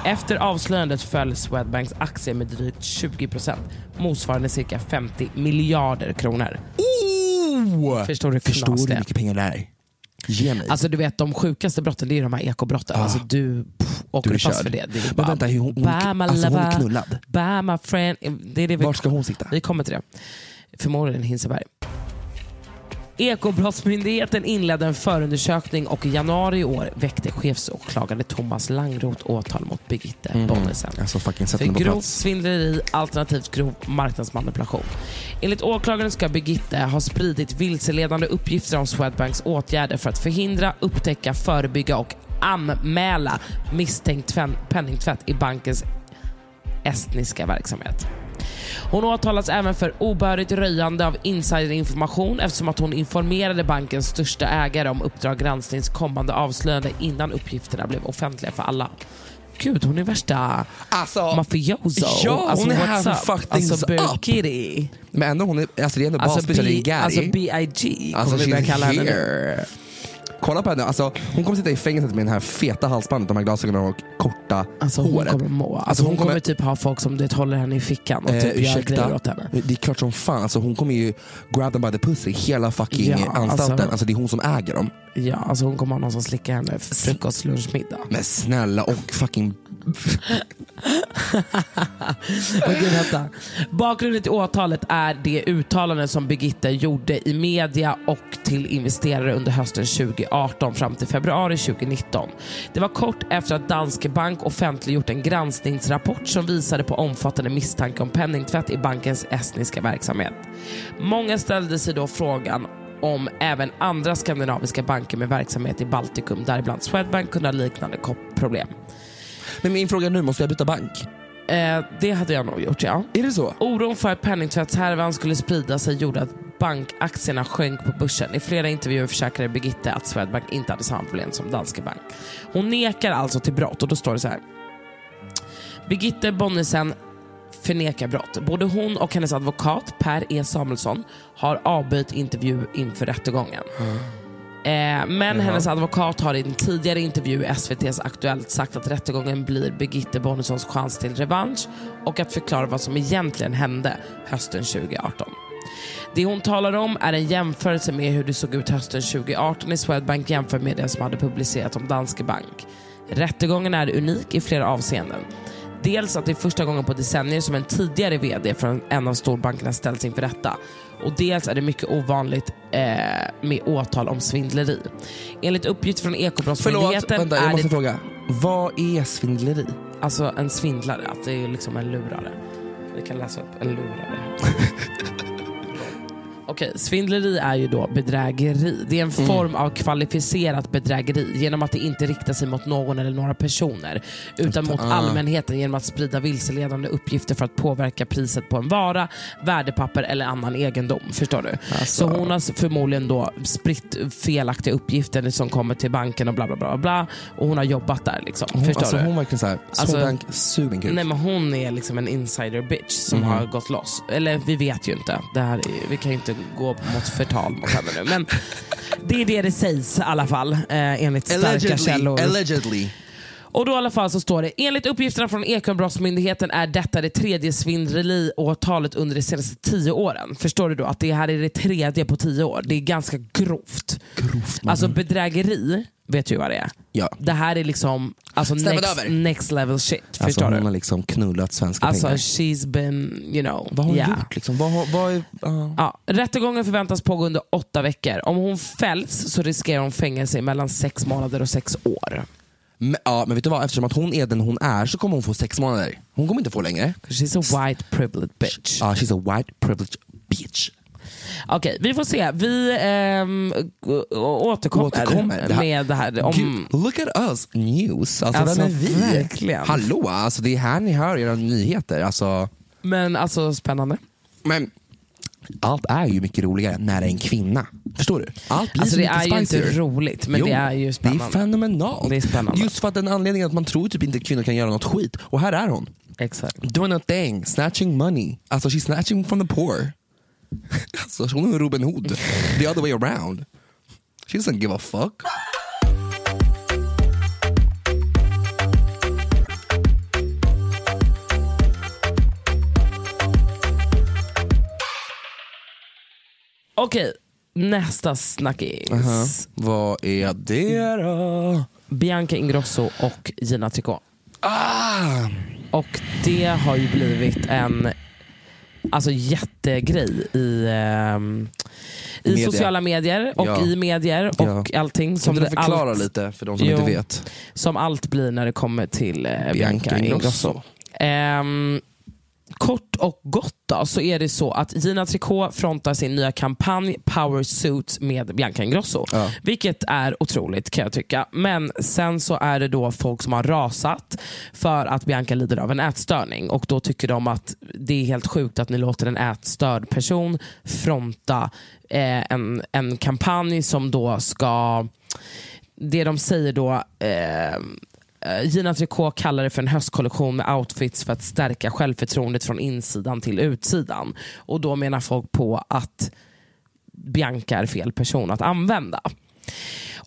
Efter avslöjandet föll Swedbanks aktie med drygt 20%, motsvarande cirka 50 miljarder kronor. Oh! Förstår du Förstår du hur mycket pengar det är? Ge mig. Alltså du vet de sjukaste brotten det är de här ekobrotten. Ah. Alltså du pff, åker Du är fast för det. det är Men bara, vänta, hur hon- hon- my alltså, hon är knullad. My friend. Det är det vi, Var ska hon sitta? Vi kommer till det. Förmodligen Hinseberg. Ekobrottsmyndigheten inledde en förundersökning och i januari i år väckte chefsåklagare Thomas Langroth åtal mot Birgitte Mhm. Bonnesen. Alltså För grovt svindleri alternativt grov marknadsmanipulation. Enligt åklagaren ska Birgitte ha spridit vilseledande uppgifter om Swedbanks åtgärder för att förhindra, upptäcka, förebygga och anmäla misstänkt penningtvätt i bankens estniska verksamhet. Hon åtalas även för obehörigt röjande av insiderinformation eftersom att hon informerade bankens största ägare om Uppdrag gransknings kommande avslöjande innan uppgifterna blev offentliga för alla. Gud, hon är värsta Alltså, mafioso. Ja, alltså, hon är här för fuck things Alltså, up. Kitty. Men ändå, hon är, alltså det är ändå Alltså, basbitch, det är B- Gary. alltså B.I.G. Alltså, kommer vi börja kalla henne nu. Kolla på henne, alltså, hon kommer sitta i fängelset med den här feta halsbandet, de här glasögonen och korta Alltså hon håret. kommer må. Alltså, Alltså, hon, hon kommer, kommer- typ ha folk som det håller henne i fickan och Eh, typ gör ursäkta, grejer åt henne. det är klart som fan. Alltså, hon kommer ju grab them by the pussy hela fucking Ja, anstalten. alltså- Alltså, det är hon som äger dem. Ja, alltså hon kommer ha någon som slickar henne frukost, lunch, middag. Men snälla och fucking... Gud, vänta. Bakgrunden till åtalet är det uttalande som Birgitta gjorde i media och till investerare under hösten 2018 fram till februari 2019. Det var kort efter att Danske Bank offentliggjort en granskningsrapport som visade på omfattande misstanke om penningtvätt i bankens estniska verksamhet. Många ställde sig då frågan om även andra skandinaviska banker med verksamhet i Baltikum, däribland Swedbank, kunde ha liknande problem. Men min fråga nu, måste jag byta bank? Eh, det hade jag nog gjort, ja. Är det så? Oron för att penningtvättshärvan skulle sprida sig gjorde att bankaktierna sjönk på börsen. I flera intervjuer försäkrade Birgitte att Swedbank inte hade samma problem som Danske Bank. Hon nekar alltså till brott och då står det så här. Birgitte Bonnesen förnekar brott. Både hon och hennes advokat Per E Samuelsson har avböjt intervju inför rättegången. Eh, men hennes advokat har i en tidigare intervju i SVTs Aktuellt sagt att rättegången blir Birgitte Bonnesons chans till revansch och att förklara vad som egentligen hände hösten 2018. Det hon talar om är en jämförelse med hur det såg ut hösten 2018 i Swedbank jämfört med det som hade publicerats om Danske Bank. Rättegången är unik i flera avseenden. Dels att det är första gången på decennier som en tidigare VD från en av storbankerna ställs inför rätta. Och dels är det mycket ovanligt eh, med åtal om svindleri. Enligt uppgift från Förlåt, Ekobrottsmyndigheten vänta, jag måste det fråga. Vad är svindleri? alltså en svindlare, att det är liksom en lurare. Vi kan läsa upp en lurare. Okej, svindleri är ju då bedrägeri. Det är en Mm. form av kvalificerat bedrägeri genom att det inte riktar sig mot någon eller några personer utan mot Ah. allmänheten genom att sprida vilseledande uppgifter för att påverka priset på en vara, värdepapper eller annan egendom. Förstår du? Alltså. Så hon har förmodligen då spritt felaktiga uppgifter som kommer till banken och bla bla bla. bla och hon har jobbat där. Liksom. Hon, Förstår alltså, du? hon verkligen såhär, Alltså- sådan sug kuk. Nej men hon är liksom en insider bitch som Mhm. har gått loss. Eller vi vet ju inte. Det här är, vi kan ju inte gå mot förtal mot henne nu. Men det är det det sägs i alla fall eh, enligt starka Allegedly, källor. allegedly. Och då i alla fall så står det, enligt uppgifterna från Ekobrottsmyndigheten är detta det tredje svindleriåtalet under de senaste tio åren. Förstår du då att det här är det tredje på tio år? Det är ganska grovt. Grovt Alltså bedrägeri, vet du vad det är? Ja. Det här är liksom alltså Stämmer next, över. next level shit. Alltså, förstår hon du? har liksom knullat svenska Alltså pengar. she's been, you know. Vad har hon yeah. gjort? Liksom? Vad, har- vad är, ja. Ja, rättegången förväntas pågå under åtta veckor. Om hon fälls så riskerar hon fängelse i mellan sex månader och sex år. Men, ja, men vet du vad? Eftersom att hon är den hon är så kommer hon få sex månader. Hon kommer inte få längre. She's a white privileged bitch. Ja, she's a white privileged bitch. Okej, vi får se. Vi å- återkommer, Återkommer. Med det här. Om, Gud, look at us news. Alltså, Alltså, vem är vi? verkligen. Hallå, alltså, det är här ni hör era nyheter. Alltså, men alltså spännande. men allt är ju mycket roligare när det är en kvinna. Förstår du? Allt blir Alltså, så det mycket är ju inte roligt, men Jo, det är ju spännande. Det är fenomenalt. Det är spännande. Just för att den anledningen att man tror typ inte att kvinnor kan göra något skit. Och här är hon. Exakt. Doing a thing, snatching money. Alltså she's snatching from the poor. alltså hon är Robin Hood. The other way around. She doesn't give a fuck. Okej, nästa snackis. Aha. Vad är det då? Bianca Ingrosso och Gina Tricot. Ah! Och det har ju blivit en alltså, jättegrej i, ehm, i Media. sociala medier och Ja. i medier och allting. Kan Som du det förklara allt, lite för de som Jo. inte vet? Som allt blir när det kommer till eh, Bianca, Bianca Ingrosso. Ingrosso. Ehm, kort och gott då, så är det så att Gina Tricot frontar sin nya kampanj Power Suit med Bianca Ingrosso. Ja. Vilket är otroligt kan jag tycka. Men sen så är det då folk som har rasat för att Bianca lider av en ätstörning. Och då tycker de att det är helt sjukt att ni låter en ätstörd person fronta eh, en, en kampanj som då ska det de säger då, eh, Eh, Gina Tricot kallar det för en höstkollektion med outfits för att stärka självförtroendet från insidan till utsidan. Och då menar folk på att Bianca är fel person att använda.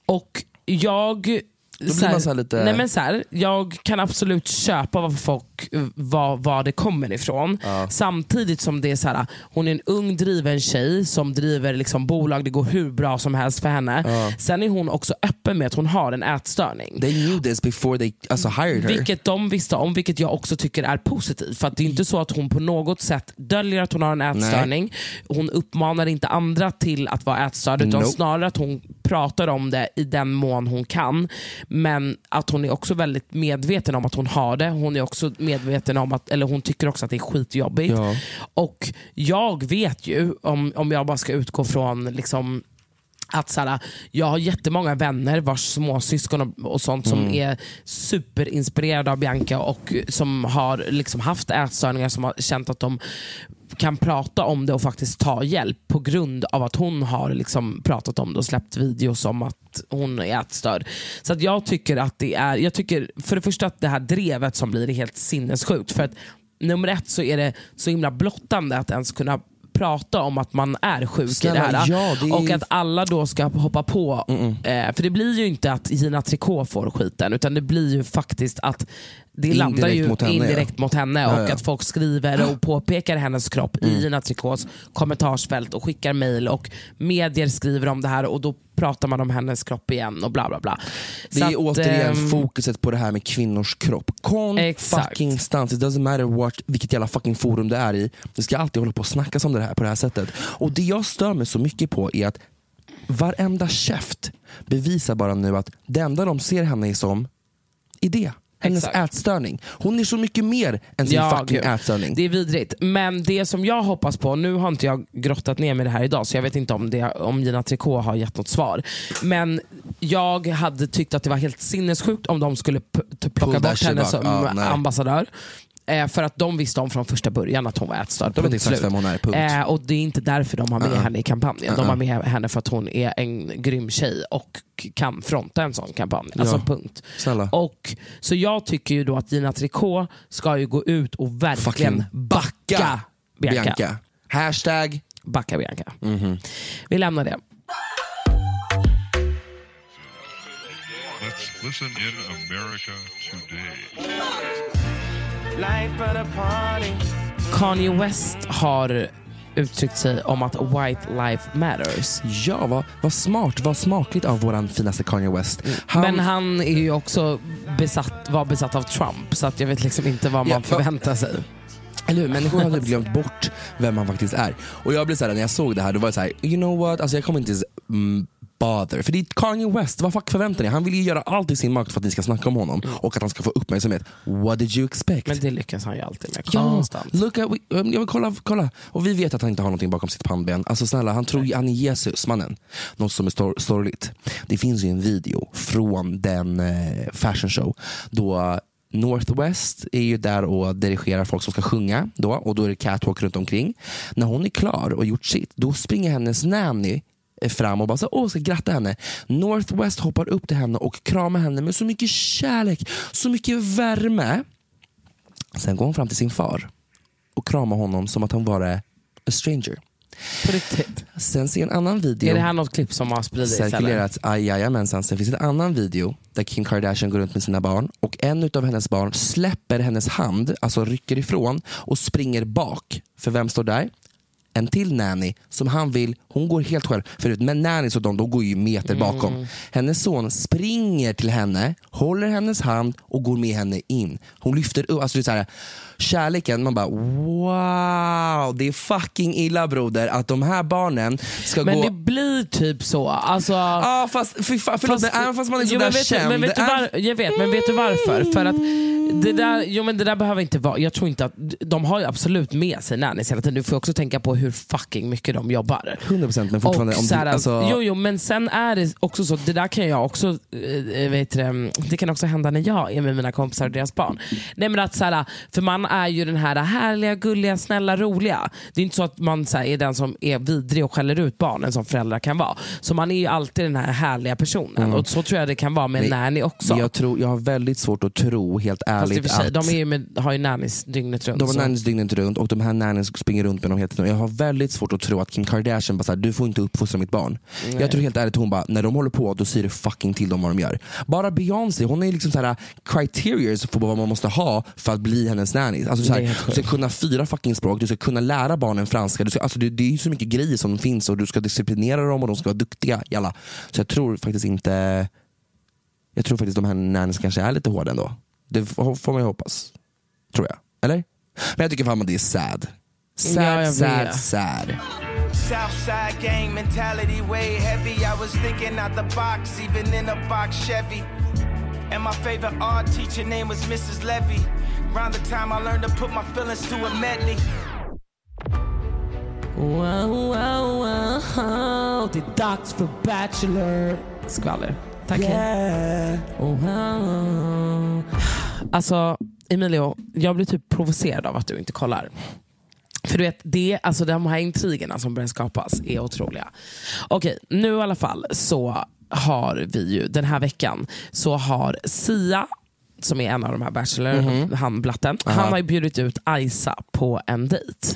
Och jag blir så här- man så lite- nej men så här, jag kan absolut köpa vad folk, var, var det kommer ifrån. Samtidigt som det är så här, hon är en ung driven tjej som driver liksom bolag, det går hur bra som helst för henne. Sen är hon också öppen med att hon har en ätstörning. They knew this before they alltså, hired her. Vilket de visste om, vilket jag också tycker är positivt. För att det är inte så att hon på något sätt döljer att hon har en ätstörning. Hon uppmanar inte andra till att vara ätstörd, utan Nope. snarare att hon pratar om det i den mån hon kan. Men att hon är också väldigt medveten om att hon har det. Hon är också medveten om att, eller hon tycker också att det är skitjobbigt. Ja. Och jag vet ju, om, om jag bara ska utgå från liksom att så här, jag har jättemånga vänner vars småsyskon och, och sånt som Mm. är superinspirerade av Bianca och som har liksom haft ätstörningar som har känt att de kan prata om det och faktiskt ta hjälp på grund av att hon har liksom pratat om det och släppt videos om att hon är ätstörd. Så att jag tycker att det är, jag tycker för det första att det här drevet som blir är helt sinnessjukt. För att nummer ett så är det så himla blottande att ens kunna prata om att man är sjuk Snälla, i det här. ja, det är- Och att alla då ska hoppa på. Eh, för det blir ju inte att Gina Tricot får skiten, utan det blir ju faktiskt att det landar Indirekt ju mot henne, indirekt ja. mot henne och ja. att folk skriver och påpekar hennes kropp i Gina Tricots kommentarsfält och skickar mail och medier skriver om det här och då pratar man om hennes kropp igen och bla bla bla. Det Så är att, återigen ehm, fokuset på det här med kvinnors kropp. Kon Exakt. fucking stans. It doesn't matter what, vilket jävla fucking forum det är i. Det ska alltid hålla på och snackas om det här på det här sättet. Och det jag stör mig så mycket på är att varenda käft bevisar bara nu att det enda de ser henne som är det. Hennes Exakt. ätstörning. Hon är så mycket mer än sin fucking gud. ätstörning. Det är vidrigt. Men det som jag hoppas på, nu har inte jag grottat ner mig det här idag så jag vet inte om, det, om Gina Tricot har gett något svar. Men jag hade tyckt att det var helt sinnessjukt om de skulle typ plocka Pull bort henne som Ja, ambassadör. Eh, för att de visste om från första början att hon var ätstörd. De vet exakt slut. vem hon är, punkt. Eh, och det är inte därför de har med Uh-uh. henne i kampanjen. De Uh-uh. har med henne för att hon är en grym tjej och kan fronta en sån kampanj. Alltså Ja. punkt. Snälla. Och, så jag tycker ju då att Gina Tricot ska ju gå ut och verkligen Fucking backa Bianca. Bianca. Hashtag Backa Bianca. Mhm. Vi lämnar det. Let's listen in America today. Kanye West har uttryckt sig om att white life matters. Ja, vad, vad smart, vad smakligt av våran finaste Kanye West. Han, Men han är ju också besatt, var besatt av Trump så att jag vet liksom inte vad man Ja, förväntar sig. Eller hur? Människor har typ glömt bort vem han faktiskt är. Och jag blev såhär, när jag såg det här, då var jag såhär, you know what? Alltså jag kommer inte ens mm, bother. För det är Kanye West, vad fuck förväntar ni? Han vill ju göra allt i sin makt för att ni ska snacka om honom och att han ska få uppmärksamhet. What did you expect? Men det lyckas han ju alltid med. Ja, Konstant. look at, we- um, vill kolla, kolla. Och vi vet att han inte har någonting bakom sitt pannben. Alltså snälla, han tror han är Jesus, mannen. Något som är stor, sorgligt. Det finns ju en video från den eh, fashion show då Northwest är ju där och dirigerar folk som ska sjunga då, och då är det catwalk runt omkring. När hon är klar och gjort sitt, då springer hennes nanny eh, fram och bara så, åh, ska gratta henne. Northwest hoppar upp till henne och kramar henne med så mycket kärlek, så mycket värme. Sen går hon fram till sin far och kramar honom som att han var a stranger. Sen ser en annan video. Är det här något klipp som har spridits? cirkulerat, jajamensan. Sen finns det en annan video där Kim Kardashian går runt med sina barn och en av hennes barn släpper hennes hand, alltså rycker ifrån och springer bak. För vem står där? En till nanny som han vill, hon går helt själv förut, men nannys och de, de går ju meter bakom. Mm. Hennes son springer till henne, håller hennes hand och går med henne in. Hon lyfter upp, alltså det är så här, kärleken, man bara wow, det är fucking illa broder att de här barnen ska Men gå det blir typ så. Alltså, Ja fast, fy fan, förlåt, men även fast man är sådär men vet, känd. men vet du är- var, jag vet, men vet du varför? För att det där, jo, men det där behöver inte vara, jag tror inte att, de har ju absolut med sig nannies hela tiden. Du får också tänka på hur fucking mycket de jobbar. 100% men fortfarande, Och om du, alltså, jo, jo, men sen är det också så, det där kan jag också, eh, vet det, det kan också hända när jag är med mina kompisar och deras barn. Nej, men att, så här, för man är ju den här härliga, gulliga, snälla, roliga. Det är inte så att man så här, är den som är vidrig och skäller ut barnen som föräldrar kan vara. Så man är ju alltid den här härliga personen. Mm. Och så tror jag det kan vara med en Men nanny också. Jag, tror, jag har väldigt svårt att tro, helt Fast i och ärligt, för sig, att de är ju med, har ju nannies dygnet runt. de har nannies dygnet runt och de här nannies springer runt med dem hela tiden. Jag har väldigt svårt att tro att Kim Kardashian bara såhär, du får inte uppfostra mitt barn. Nej. Jag tror helt ärligt hon bara, när de håller på då säger det fucking till dem vad de gör. Bara Beyoncé, hon är liksom såhär criterias för vad man måste ha för att bli hennes nanny. Alltså, såhär, du ska kunna fyra fucking språk, du ska kunna lära barnen franska. Du ska, alltså, det, det är ju så mycket grejer som finns och du ska disciplinera dem och de ska vara duktiga. Jalla. Så jag tror faktiskt inte jag tror faktiskt de här nannies kanske är lite hårda ändå. Det får får man ju hoppas. Tror jag. Eller? Men jag tycker fan att det är sad. Sad, Ja, sad, sad. Southside gang mentality way heavy. I was thinking out the box, even in a box Chevy. And my favorite art teacher name was Mrs. Levy. Around the time I learned to put my feelings to a medley. Wow, wow, wow. Det är dags för Bachelor. Skvaller. Tack. Yeah. Wow. Alltså, Emilio, jag blir typ provocerad av att du inte kollar. För du vet, det, alltså de här intrigerna som börjar skapas är otroliga. Okej, nu i alla fall så har vi ju den här veckan så har Sia som är en av de här Bachelor, Mhm. han blatten, Aha. han har ju bjudit ut Aisa på en dejt.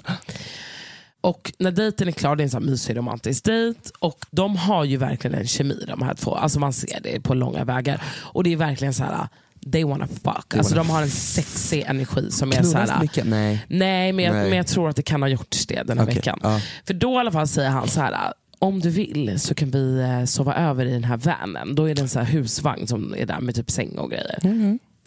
Och när dejten är klar, det är en sån här mysig romantisk dejt och de har ju verkligen en kemi de här två. Alltså man ser det på långa vägar. Och det är verkligen så här. They wanna fuck. They Alltså wanna de har en sexig energi som är Knullas så det här. mycket? Nej. Nej, men jag, Nej. men jag tror att det kan ha gjorts det den här Okej, veckan. ja. För då i alla fall säger han så här. Om du vill så kan vi eh, sova över i den här vanen. Då är det en så husvagn som är där med typ säng och grejer.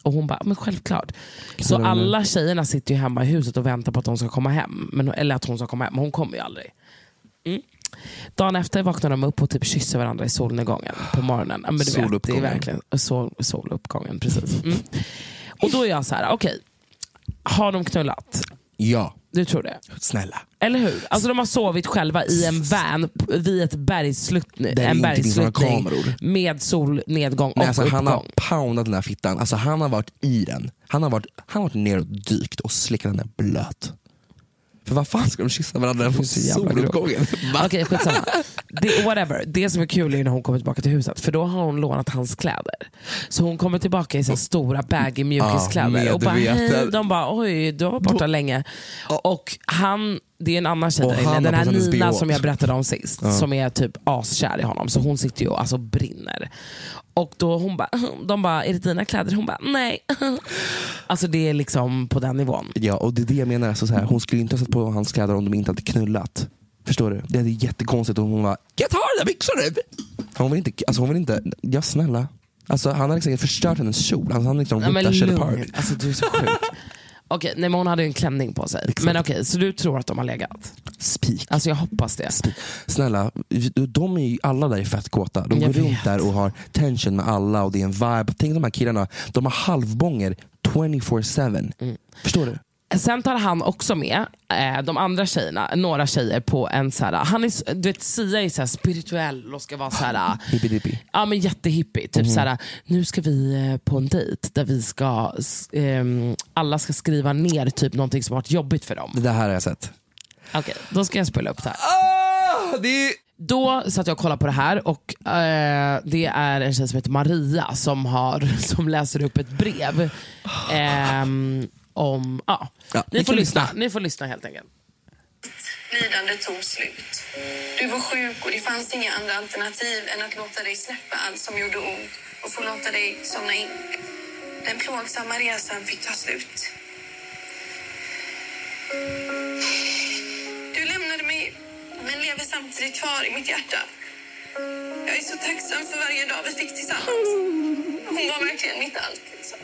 Och hon bara, men självklart. Så alla tjejerna sitter ju hemma i huset och väntar på att de ska komma hem. Men, eller att hon ska komma hem, men hon kommer ju aldrig. Mm. Dagen efter vaknar de upp och typ kysser varandra i solnedgången på morgonen. Ja, men du vet, det är Soluppgången. verkligen sol, soluppgången. Precis. Mm. Och då är jag så här, okej, har de knullat? Ja, Du tror det? snälla. Eller hur? Alltså de har sovit själva i en van vid ett bergsslutt, det en bergssluttning med solnedgång och alltså, han har uppgång. poundat den här fittan, alltså, han har varit i den. Han har varit, han har varit ner och dykt och slickat den där blöt. För vad fan ska de kyssa varandra på soluppgången? Okej, skitsamma. Det, whatever. Det som är kul är när hon kommer tillbaka till huset, för då har hon lånat hans kläder. Så hon kommer tillbaka i här stora baggy mjukiskläder Ja, och bara hej, de bara oj, du har varit borta länge. Och han, det är en annan tjej där inne, den här Nina som jag berättade om sist, Ja. som är typ askär i honom. Så hon sitter ju och alltså brinner. Och då hon bara, de bara, är det dina kläder? Hon bara, nej. Alltså det är liksom på den nivån. Ja, och det är det jag menar. Alltså, så här, hon skulle inte ha satt på hans kläder om de inte hade knullat. Förstår du? Det är jättekonstigt om hon var jag ta de där byxorna nu? Hon vill inte, alltså hon vill inte, ja snälla. Alltså, han har liksom förstört hennes kjol. Alltså, han har liksom ripped that shit apart. Alltså du är så sjuk. Okej, nej, men hon hade ju en klänning på sig. Men okej, så du tror att de har legat? Spik. Alltså jag hoppas det. Snälla, de är ju alla där är fett kåta. De Jag går runt vet. där och har tension med alla och det är en vibe. Tänk de här killarna, de har halvbånger 24-7. Mm. Förstår du? Sen tar han också med eh, de andra tjejerna, några tjejer på en så här, han är, du vet Sia är så här spirituell och ska vara så här, Hippie-dippie. ja men jättehippie. Typ Mhm. så här, nu ska vi eh, på en dejt där vi ska, ehm, alla ska skriva ner typ någonting som har varit jobbigt för dem. Det här har jag sett. Okej, då ska jag spela upp det här. Ah, det Då satt jag och kollade på det här och eh, det är en tjej som heter Maria som, har, som läser upp ett brev. ehm, om, ja. Ja, ni, får lyssna. lyssna. ni får lyssna helt enkelt. Lidandet tog slut. Du var sjuk och det fanns inga andra alternativ än att låta dig släppa allt som gjorde ont och få låta dig somna in. Den plågsamma resan fick ta slut. Du lämnade mig, men lever samtidigt kvar i mitt hjärta. Jag är så tacksam för varje dag vi fick tillsammans. Hon var verkligen mitt allt. Liksom.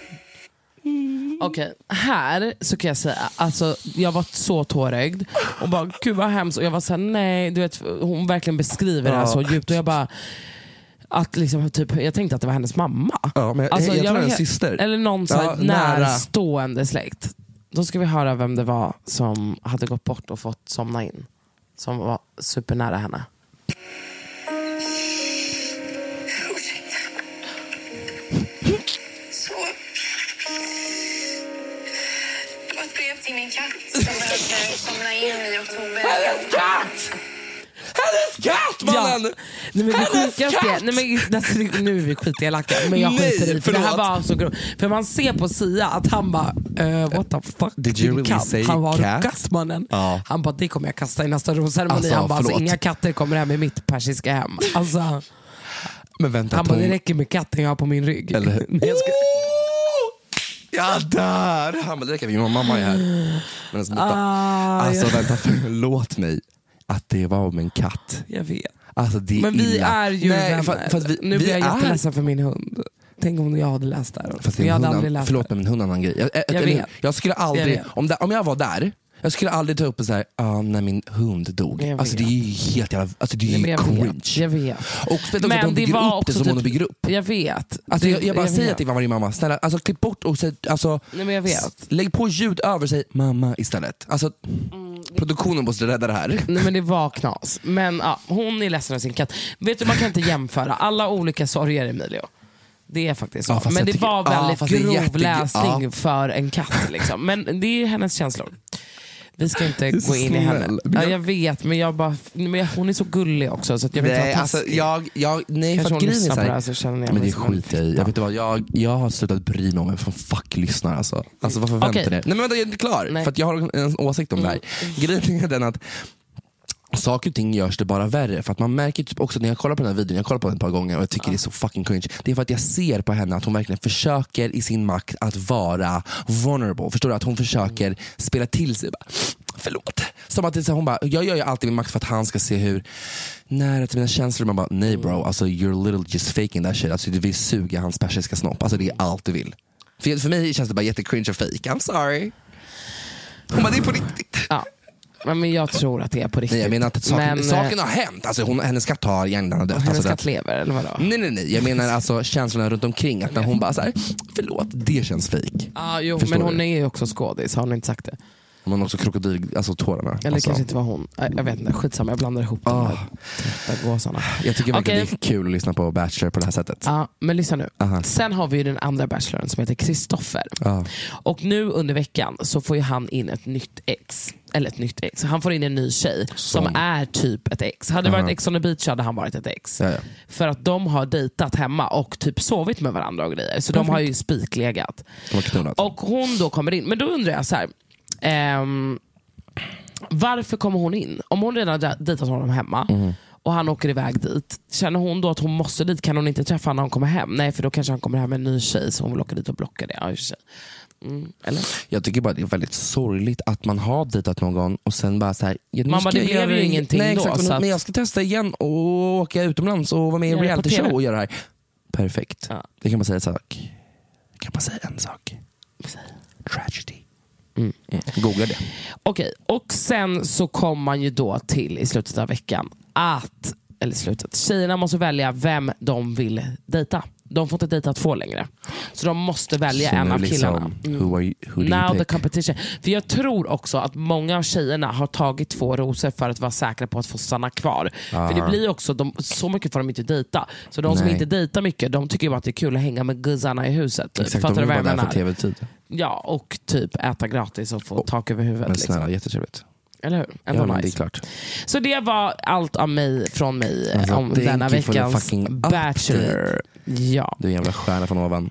Okej, här så kan jag säga, alltså, jag var så tårögd och bara gud vad hemskt. Och jag var såhär nej, du vet, hon verkligen beskriver det här så djupt. Och jag bara, att liksom, typ, jag tänkte att det var hennes mamma. Ja, men jag, Alltså, jag, det är hennes syster. Eller någon Ja, nära. närstående släkt. Då ska vi höra vem det var som hade gått bort och fått somna in. Som var supernära henne. Ursäkta. I oktober. Hennes katt! Hennes katt mannen! Nej, men det Hennes sjukaste katt! nej, men, alltså, nu är vi skitelaka, men jag Nej, skiter i för det här förlåt. var så grovt. För man ser på Sia att han bara, eh, what the fuck, Did you din really katt? say Han var cat? katt mannen. Ja. Han bara, det kommer jag kasta i nästa rosceremoni. Alltså, han bara, alltså, förlåt. inga katter kommer hem i mitt persiska hem. Alltså, Men vänta, han bara, hon- det räcker med katten jag har på min rygg. Eller hur? Nej, jag ska... Jag dör! Han bara, det räcker, min mamma är här. Men alltså. Ah, alltså jag- vänta, förlåt mig att det var om en katt. Jag vet. Alltså, det är Men vi illa. är ju Nej, vänner. för, för vi, nu vi blir jag är- jätteledsen för min hund. Tänk om jag hade läst det här. Fast jag hade aldrig läst förlåt men en hund är en annan grej. Jag, jag, Jag jag skulle Jag aldrig, vet. om, det, om jag var där, jag skulle aldrig ta upp och säga ah, när min hund dog. Jag Alltså, det är ju helt jävla, alltså, det är ju jag cringe. vet. Jag vet. Och speciellt också att de bygger upp det som hon bygger upp. Jag vet. Alltså, jag, jag bara säger vet. till varje mamma, snälla alltså, klipp bort och säg, alltså, Nej, jag vet. lägg på ljud över säg mamma istället. Alltså, produktionen måste rädda det här. Nej men det var knas. Men ja, hon är ledsen av sin katt. Vet du man kan inte jämföra alla olika sorger Emilio. Det är faktiskt så. Ja, men jag det tycker- var ja, väldigt är grov läsning ja. för en katt. Liksom. Men det är hennes känslor. Vi ska inte gå in i henne. snäll. Ja, jag vet, men, jag bara, men hon är så gullig också så jag vill inte Nej, vara alltså, jag, jag, nej Kanske för hon lyssnar på det här så känner jag men mig det skiter jag i. Jag, vet inte vad, jag, jag har slutat bry mig om vem som fuck lyssnar. Alltså, alltså vad förväntar Okej. ni? Nej men vänta, jag är inte klar. Nej. Mm. För att jag har en åsikt om det här. Grejen är den att Saker och ting görs det bara värre. För att man märker typ också när jag kollar på den här videon, jag kollar på den ett par gånger och jag tycker det är så fucking cringe. Det är för att jag ser på henne att hon verkligen försöker i sin makt att vara vulnerable. Förstår du? Att hon försöker spela till sig. Bara, Förlåt. Som att det, så hon bara, jag gör ju alltid min makt för att han ska se hur nära till mina känslor. Man bara, nej bro, alltså, you're literally just faking that shit. Alltså, du vill suga hans persiska snopp. Alltså, det är allt du vill. För, för mig känns det bara jättecringe och fake. I'm sorry. Hon bara, det är på riktigt. Ja. Men, men jag tror att det är på riktigt. Nej, jag menar att saken, Men, eh, saken har hänt. Alltså, hon, hennes katt har hjärnan dött. Hennes alltså, katt lever, eller vadå? Nej, nej, nej. Jag menar alltså känslorna runt omkring. Att när hon bara såhär, förlåt, det känns fejk. Ja, jo, Förstår men hon du? är ju också skådis, har hon inte sagt det? Har också krokodil, alltså tårarna. Eller alltså, kanske inte var hon. Jag vet inte, skitsamma jag blandar ihop de här trötta gåsarna. Jag tycker verkligen Okej. det är kul att lyssna på Bachelor på det här sättet. Ja, men lyssna nu. Aha. Sen har vi ju den andra bachelorn som heter Kristoffer. Ja. Och nu under veckan så får ju han in ett nytt ex. Eller ett nytt ex. Han får in en ny tjej som, Som. är typ ett ex. Hade det varit Ex on the beach hade han varit ett ex. Ja, ja. För att de har dejtat hemma och typ sovit med varandra och grejer. Så de har ju spiklegat. Och hon då kommer in. Men då undrar jag så här. Ehm, varför kommer hon in? Om hon redan dejtat honom hemma Mhm. och han åker iväg dit. Känner hon då att hon måste dit? Kan hon inte träffa honom när hon kommer hem? Nej, för då kanske han kommer hem med en ny tjej så hon vill åka dit och blocka det. Ja. Mm, eller? Jag tycker bara det är väldigt sorgligt att man har dejtat någon och sen bara såhär, ja, nu Man bara, det jag blev ju ingenting Nej, då, exakt, men- så att- Men jag ska testa igen och åka utomlands och vara med i en reality show och göra det här. Perfekt. Det kan man säga en sak. Jag kan bara säga en sak. Tragedy. Mm. Googla det. Okej, och sen så kom man ju då till i slutet av veckan att, eller slutet, tjejerna måste välja vem de vill dejta. De får inte dejta två längre. Så de måste välja Så en av liksom, killarna. Mm. who are you- who do you Now the competition. För jag tror också att många av tjejerna har tagit två rosor för att vara säkra på att få stanna kvar. Aha. För det blir också, de, så mycket får de inte dejta. Så de som Nej. inte dejtar mycket, de tycker bara att det är kul att hänga med guzzarna i huset. Exakt, Fattar de du är vad jag menar? Ja, och typ äta gratis och få tak över huvudet. Men snälla, liksom. jättetrevligt. Eller hur? Ja, men det är nice. klart. Så det var allt av mig från mig Alltså, om denna veckans Bachelor. Ja. Du är en jävla stjärna från ovan.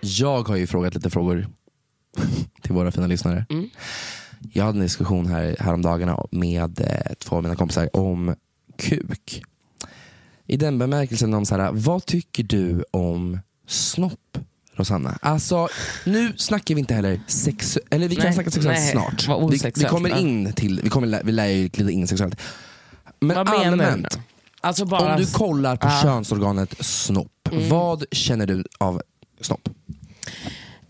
Jag har ju frågat lite frågor till våra fina lyssnare. Mm. Jag hade en diskussion här häromdagarna med eh, två av mina kompisar om kuk. I den bemärkelsen om så här, vad tycker du om snopp? Rosanna. Alltså, nu snackar vi inte heller sex, eller vi kan Nej, snacka sexuellt nej, snart. Vi, vi kommer in till, vi, kommer, vi lär ju glida in sexuellt. Men Vad allmänt? Alltså bara... om du kollar på Ja. könsorganet snopp, Mm. vad känner du av snopp?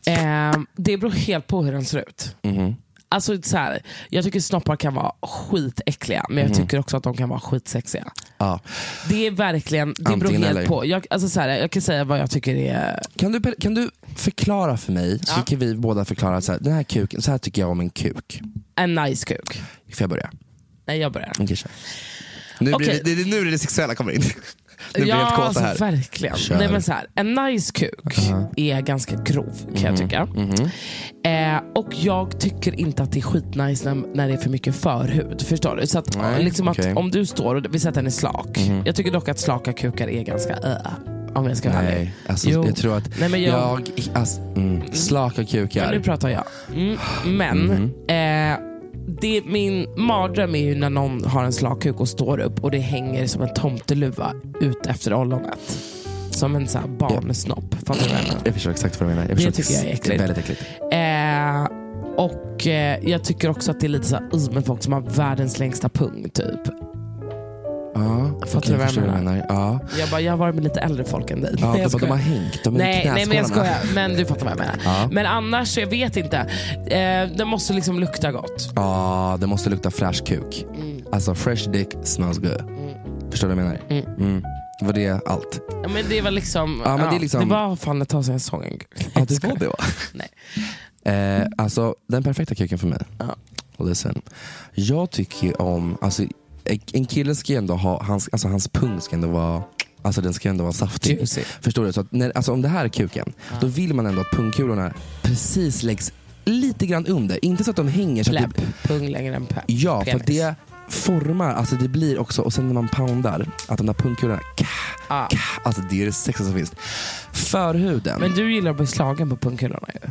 Eh, det beror helt på hur den ser ut. Mhm. Alltså, så här, jag tycker snoppar kan vara skitäckliga, men jag Mhm. tycker också att de kan vara skitsexiga. Ja. Det är verkligen, det beror helt eller. på. Jag, alltså, så här, jag kan säga vad jag tycker är... Kan, du, kan du förklara för mig, så kan vi båda förklara, så här, den här kuken, så här tycker jag om en kuk. En nice kuk. Får jag börja? Nej, jag börjar. Kör. Nu, blir det, det, nu är det sexuella kommer in. Nu blir ja, helt kåt alltså, här. verkligen. Kör. Nej, men så här, en nice kuk är ganska grov kan jag Mhm, tycka. mhm. Eh, och jag tycker inte att det är skitnice när, när det är för mycket förhud. Förstår du? Så att, Nej, liksom okej. att om du står och vi säger att den är slak. Mhm. Jag tycker dock att slaka kukar är ganska äh, om jag ska vara. Nej, alltså, Jo. jag tror att Nej, men jag- jag, alltså, mm, slaka kukar. Men nu pratar jag. Mm, men Mhm. eh, det, min mardröm är ju när någon har en slak kuk och står upp och det hänger som en tomteluva ut efter ollonet. Som en så här barnsnopp. Fattar du vad jag menar? Jag förstår exakt vad du menar. Jag Det tycker jag är äckligt. Väldigt äckligt. Eh, och eh, jag tycker också att det är lite så här, med folk som har världens längsta pung typ. Ja, Fattar du vad jag menar? Ja. Jag, bara, jag har varit med lite äldre folk än dig. Ja, Nej, de, de har hängt, de är Nej, nej men jag skojar. Men du fattar vad jag menar. Ja. Men annars, jag vet inte. Eh, det måste liksom lukta gott. Ja, det måste lukta fräsch kuk. Mm. Alltså fresh dick smells good. Förstår du vad jag menar? Mm. Mm. Var det allt? Ja, men det var liksom, Ja, men det är liksom- det var fan ett tag sedan jag såg en. Ja, det var det va? Nej. Eh, alltså den perfekta kuken för mig. Listen. Jag tycker ju om, alltså en kille ska ju ändå ha, hans, alltså hans pung ska ändå vara Alltså den ska ändå vara saftig. Juicy. Förstår du? Så när, alltså om det här är kuken, då vill man ändå att pungkulorna precis läggs lite grann under. Inte så att de hänger så att det, Pung längre än pe- Ja, för penis. att det formar, alltså det blir också, och sen när man poundar, att de där pungkulorna, ka, Ah. ka, alltså det är det sexigaste som finns. Förhuden. Men du gillar att bli slagen på pungkulorna ju.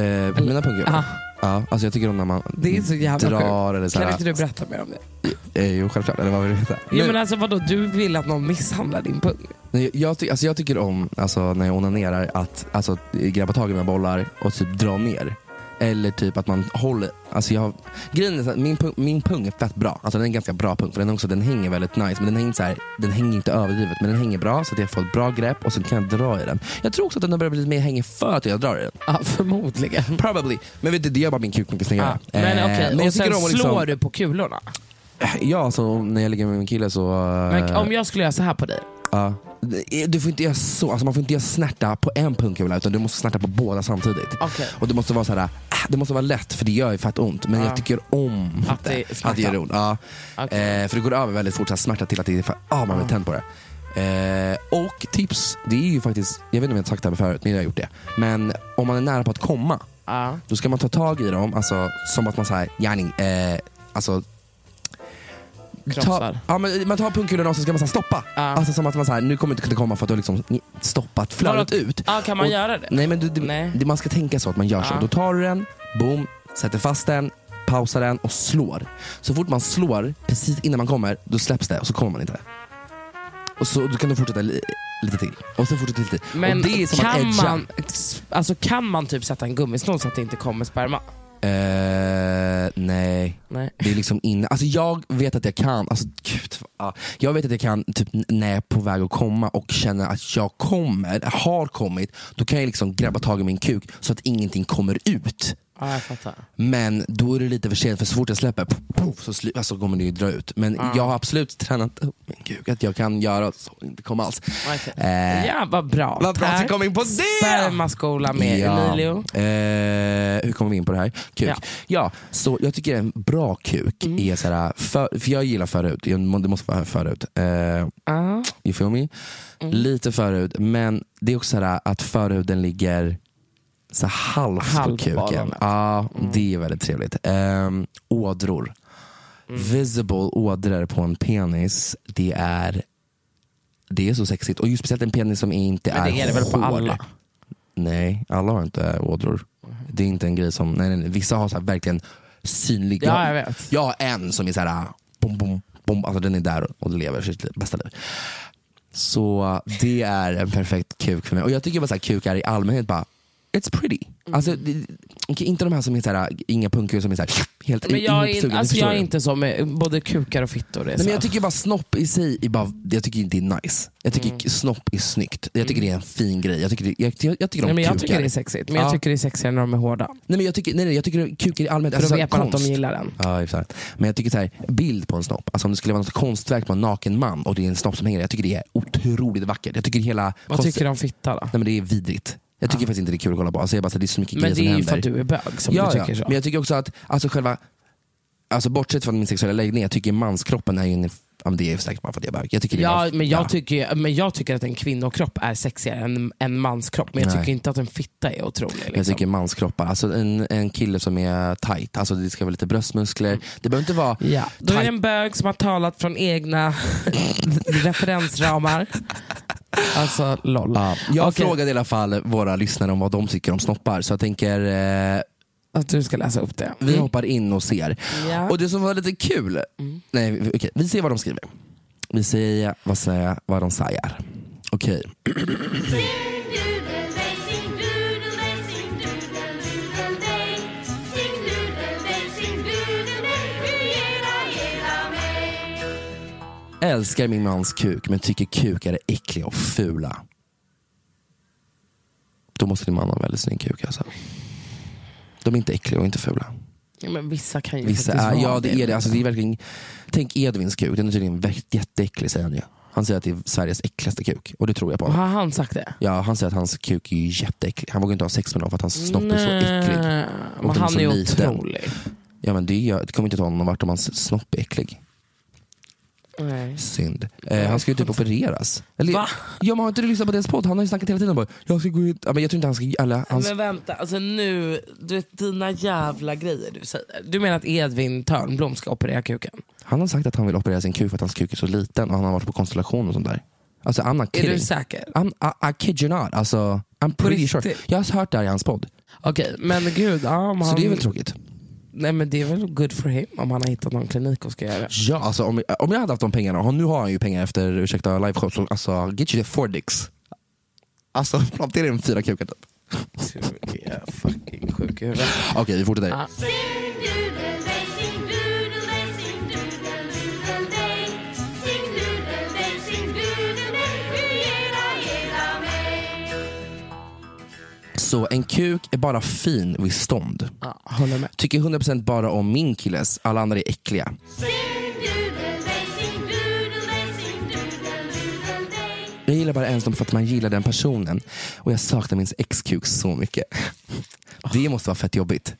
Eh, mina pungkulor? Ja, alltså jag tycker om när man Det är så jävla drar sjukt. eller så Kan här- inte du berätta mer om det? Eh, jo, självklart. Eller vad vill du veta? Nu- men alltså vadå, du vill att någon misshandlar din pung? Nej, jag, ty- alltså jag tycker om, alltså, när jag onanerar, att alltså, grabba tag i mina bollar och typ dra ner. Eller typ att man håller, alltså jag, grejen är så att min, pung, min pung är fett bra, alltså den är en ganska bra pung för den, också, den hänger väldigt nice men den hänger, så här, den hänger inte överdrivet men den hänger bra så att jag får ett bra grepp och så kan jag dra i den. Jag tror också att den har börjat bli lite mer hängig för att jag drar i den. Ja, förmodligen. Probably, men vet du, det gör bara min kuk mycket snyggare. Ja. Men Eh, okej, och jag sen tycker om att liksom- slår du på kulorna? Ja, alltså när jag ligger med min kille så... Men eh, om jag skulle göra så här på dig? Ja. Du får inte göra så, alltså man får inte göra snärta på en punkkula utan du måste snärta på båda samtidigt. Okej. Och det måste vara så här, det måste vara lätt för det gör ju fett ont men Ja. jag tycker om Att det det, att det gör ont. Ja. Eh, för det går över väldigt fort, så här, smärta till att det är för, ah, man blir tänd på det. Eh, och tips, det är ju faktiskt, jag vet inte om jag har sagt det här förut men jag har gjort det. Men om man är nära på att komma, då ska man ta tag i dem, alltså, som att man säger gärning, eh, alltså Ta, Krossar. ja, men man tar pungkulorna och så ska man så stoppa. Alltså som att man så här, nu kommer inte kunna komma för att du har liksom stoppat flödet ut. Ja, kan man och, göra det? Nej men du, du, det- man ska tänka så att man gör så. Då tar du den, boom, sätter fast den, pausar den och slår. Så fort man slår, precis innan man kommer, då släpps det och så kommer man inte. Och så då kan du fortsätta li, lite till. Och så fortsätter lite till. Men kan, man, alltså, kan man typ sätta en gummisnodd så att det inte kommer sperma? Eh, nej. Nej. Det är liksom inne. Alltså jag vet att jag kan, alltså, gud, ja. jag vet att jag kan typ när jag är på väg att komma och känner att jag kommer, har kommit, då kan jag liksom grabba tag i min kuk så att ingenting kommer ut. Ja, jag fattar. Men då är det lite för sent för så fort jag släpper puff, puff, så slu- alltså kommer det ju dra ut. Men Ja. jag har absolut tränat upp min kuk att jag kan göra så inte kommer alls. Eh, Ja, vad bra. Vad bra att vi Tack. kom in på det! Spermaskola med. Emilio. Eh, hur kommer vi in på det här? Kuk. Ja. Ja. så jag tycker en bra kuk Mm. är såhär, för, för jag gillar förut, Jag må- det måste vara förut. Eh, Ja. you feel me? Mm. Lite förut, men det är också såhär att förhuden ligger så halvt Halv på kuken. Ja, det är väldigt trevligt. Um, ådror. Mm. Visible ådror på en penis, det är det är så sexigt. Och just speciellt en penis som inte Men är det är det väl på alla? Nej, alla har inte ådror. Det är inte en grej som, nej, nej, nej. vissa har så här verkligen synlig. Ja, jag vet. Jag har en som är så här, bom, bom, bom, alltså den är där och lever sitt bästa liv. Så det är en perfekt kuk för mig. Och jag tycker bara så här, kukar i allmänhet bara, it's pretty. Mm. Alltså, det, inte de här som är så här, inga punkkulor som är så här, helt Men jag är, alltså, jag är inte så med både kukar och fittor. Nej, men jag tycker bara snopp i sig är bara, jag tycker inte det är nice. Jag tycker Mm. snopp är snyggt. Jag tycker det är en fin grej. Jag tycker, det, jag, jag, jag tycker om Nej, men jag kukar. tycker det är sexigt, men jag Ja. tycker det är sexigare när de är hårda. Nej, men jag tycker, nej, nej, jag tycker kukar i allmänhet, För då så här vet man att de gillar den. Ja, exakt. Men jag tycker så här, bild på en snopp, alltså om det skulle vara något konstverk på en naken man och det är en snopp som hänger, jag tycker det är otroligt vackert. Jag tycker hela Vad konst- tycker du om fitta då? Nej men det är vidrigt. Jag tycker faktiskt inte det är kul att kolla på. Alltså, jag bara, så här, det är så mycket Men grejer det som är ju händer. för att du är bög som ja, du tycker ja. så. Men jag tycker också att, alltså själva, alltså bortsett från min sexuella läggning, jag tycker manskroppen är ju en, ja, men det är säkert bara för att jag är bög. Jag tycker det är Ja, bara, men jag, ja. tycker, men jag tycker att en kvinnokropp är sexigare än en manskropp. Men jag Nej. tycker inte att en fitta är otrolig. Liksom. Jag tycker manskroppar, alltså en, en kille som är tight, alltså det ska vara lite bröstmuskler. Det behöver inte vara Ja, då är det en bög som har talat från egna referensramar. Alltså LOL. Ja, jag Okej. frågade i alla fall våra lyssnare om vad de tycker om snoppar, så jag tänker eh, Att du ska läsa upp det. vi hoppar in och ser. Ja. Och det som var lite kul, nej vi- okej, vi ser vad de skriver. Vi ser vad, säger, vad de säger. Okej. Älskar min mans kuk men tycker kukar är äckliga och fula. Då måste din man ha en väldigt snygg kuk alltså. De är inte äckliga och inte fula. Ja, men vissa kan ju Vissa faktiskt är, ja det är det. Alltså, det är verkligen, tänk Edvins kuk, den är tydligen jätteäcklig säger han ju. Han säger att det är Sveriges äckligaste kuk och det tror jag på. Har han sagt det? Ja, han säger att hans kuk är jätteäcklig. Han vågar inte ha sex med dem för att hans snopp är så äcklig. Och Men han är liten. otrolig. Ja men det, det kommer inte ta honom någon vart om hans snopp är äcklig. Nej. Synd. Eh, han ska ju typ opereras. Eller, Va? Ja men har inte du lyssnat på deras podd? Han har ju snackat hela tiden om bara, jag ska gå ut. Ja, men jag tror inte han ska, eller, hans, Men vänta, alltså nu, du vet dina jävla grejer du säger. Du menar att Edvin Törnblom ska operera kuken? han har sagt att han vill operera sin kuk för att hans kuk är så liten och han har varit på konstellation och sånt där. Alltså I'm not Är kidding. du säker? I'm, I, I kid you not. Alltså, I'm pretty sure. Jag har hört det här i hans podd. Okej, men gud. Ja, om Så han... det är väl tråkigt. Nej men det är väl good for him om han har hittat någon klinik och ska göra det. Ja, alltså, om, om jag hade haft de pengarna, och nu har han ju pengar efter ursäkta liveshow, så alltså get you the four dicks. Alltså plantera in fyra kukar typ. Du är fucking sjuk i huvudet. Okej, vi fortsätter. Ja. Så en kuk är bara fin vid stånd. Ja, håller med. Tycker 100% bara om min killes, alla andra är äckliga. Jag gillar bara ens dem för att man gillar den personen. Och jag saknar min ex-kuk så mycket. Det måste vara fett jobbigt.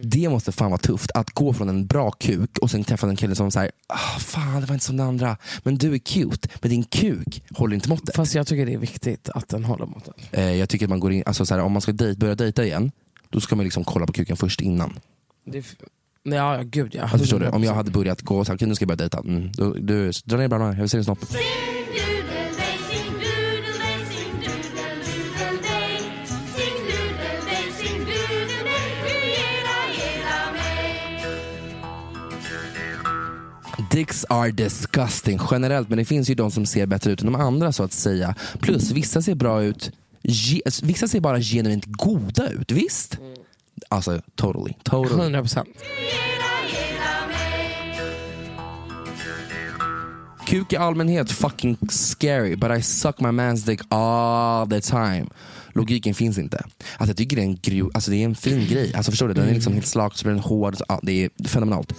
Det måste fan vara tufft att gå från en bra kuk och sen träffa en kille som säger ah, fan det var inte som den andra. Men du är cute, men din kuk håller inte måttet. Fast jag tycker det är viktigt att den håller måttet. Eh, jag tycker att man går in, alltså så här, om man ska dejt, börja dejta igen, då ska man liksom kolla på kuken först innan. Det ja, ja, gud ja. Alltså, förstår du? Om jag hade börjat gå och sagt nu ska jag börja dejta, mm, då, du, dra ner brallorna, jag vill se din snopp. Dicks are disgusting generellt, men det finns ju de som ser bättre ut än de andra så att säga. Plus vissa ser bra ut, vissa ser bara genuint goda ut, visst? Alltså totally, totally. 100 procent. Kuk i allmänhet fucking scary but I suck my man's dick all the time. Logiken finns inte. Alltså jag tycker det är en, gru, alltså det är en fin grej. Alltså förstår du? Den är liksom helt slak, så blir den hård. Så, ja, det är fenomenalt.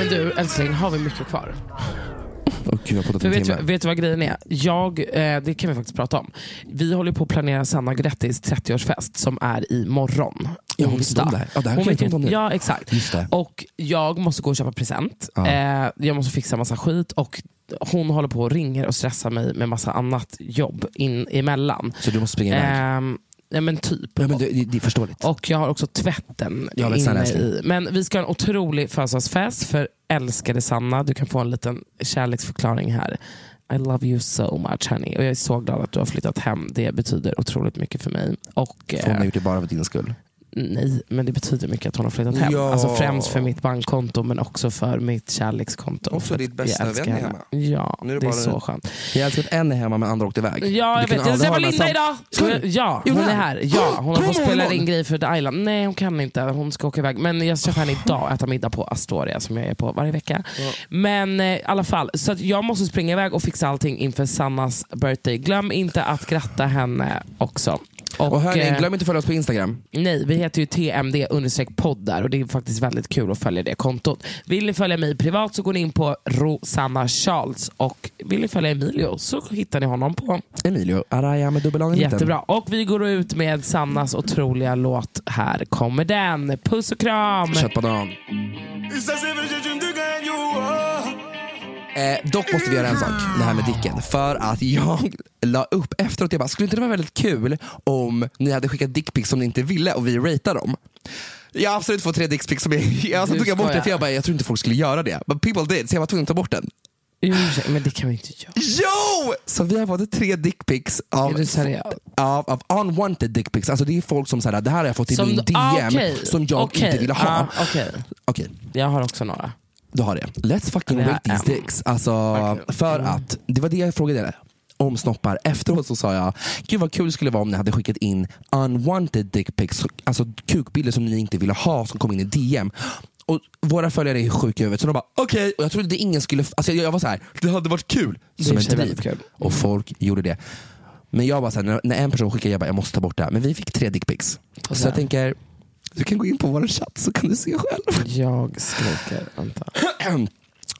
Men du älskling, har vi mycket kvar? Och gud, För vet, du, vet du vad grejen är? Jag, eh, det kan vi faktiskt prata om. Vi håller på att planera Sanna Grettis 30-årsfest som är imorgon. Ja, hon om det här. Ja, det här Hon kan vet jag inte ju om nu. Ja, exakt. Just det. Och jag måste gå och köpa present. Ja. Eh, jag måste fixa massa skit. Och hon håller på och ringer och stressar mig med massa annat jobb in emellan. Så du måste springa iväg? Ehm, ja men typ. Ja, men det, det, är förståeligt. Och jag har också tvätten Ja, men snälla, inne i. Men vi ska ha en otrolig födelsedagsfest för älskade Sanna. Du kan få en liten kärleksförklaring här. I love you so much honey. Och jag är så glad att du har flyttat hem. Det betyder otroligt mycket för mig. Och, hon har eh, gjort det bara för din skull. Nej, men det betyder mycket att hon har flyttat hem. Ja. Alltså främst för mitt bankkonto men också för mitt kärlekskonto. Och för ditt bästa vän är hemma. Ja, Nu är det, det är bara- så skönt. Jag älskar att en är hemma men andra åkte iväg. Ja, jag vet. Jag träffade Linda sam- idag. Ja, hon är här? Ja, hon har fått spela in grejer för The Island. Nej, hon kan inte. Hon ska åka iväg. Men jag ska träffa henne idag och äta middag på Astoria som jag är på varje vecka. Men eh, i alla fall, så jag måste springa iväg och fixa allting inför Sannas birthday. Glöm inte att gratta henne också. Och hörni, eh, glöm inte att följa oss på Instagram. Nej, vi heter ju TMD podd där och det är faktiskt väldigt kul att följa det kontot. Vill ni följa mig privat så går ni in på Rosanna Charles och vill ni följa Emilio så hittar ni honom på Emilio Araya med dubbel. Jättebra. Och vi går ut med Sannas otroliga låt. Här kommer den. Puss och kram! Köttbanan. Eh, dock måste vi göra en sak, det här med Dicken. För att jag la upp efteråt, jag bara, skulle inte det vara väldigt kul om ni hade skickat dickpics som ni inte ville och vi ratear dem? Jag har absolut fått tre dickpics som jag, jag så Du tog jag bort det för jag bara, jag tror inte folk skulle göra det. But people did, så jag var tvungen att ta bort den. Jo, Men det kan vi inte göra. Jo! Så vi har fått tre dickpics av, av, av unwanted dickpics. Alltså det är folk som säger det här har jag fått i Som- min DM ah, okej. som jag Okej. inte ville ha. Ah, okej. Okej, Jag har också några. Du har det. Let's fucking rate these dicks. Alltså, Verkligen. för att, det var det jag frågade om snoppar. Efteråt så sa jag, gud vad kul det skulle vara om ni hade skickat in unwanted dickpics, alltså kukbilder som ni inte ville ha som kom in i DM. Och våra följare är sjuka i huvudet så de bara okej, och jag trodde ingen skulle, alltså jag, jag var så här, det hade varit kul. Som sig driv. Och folk gjorde det. Men jag bara så här, när, när en person skickade, jag bara, jag måste ta bort det här. Men vi fick tre dickpics. Så jag tänker, du kan gå in på vår chatt så kan du se själv. Jag skriker. Vänta.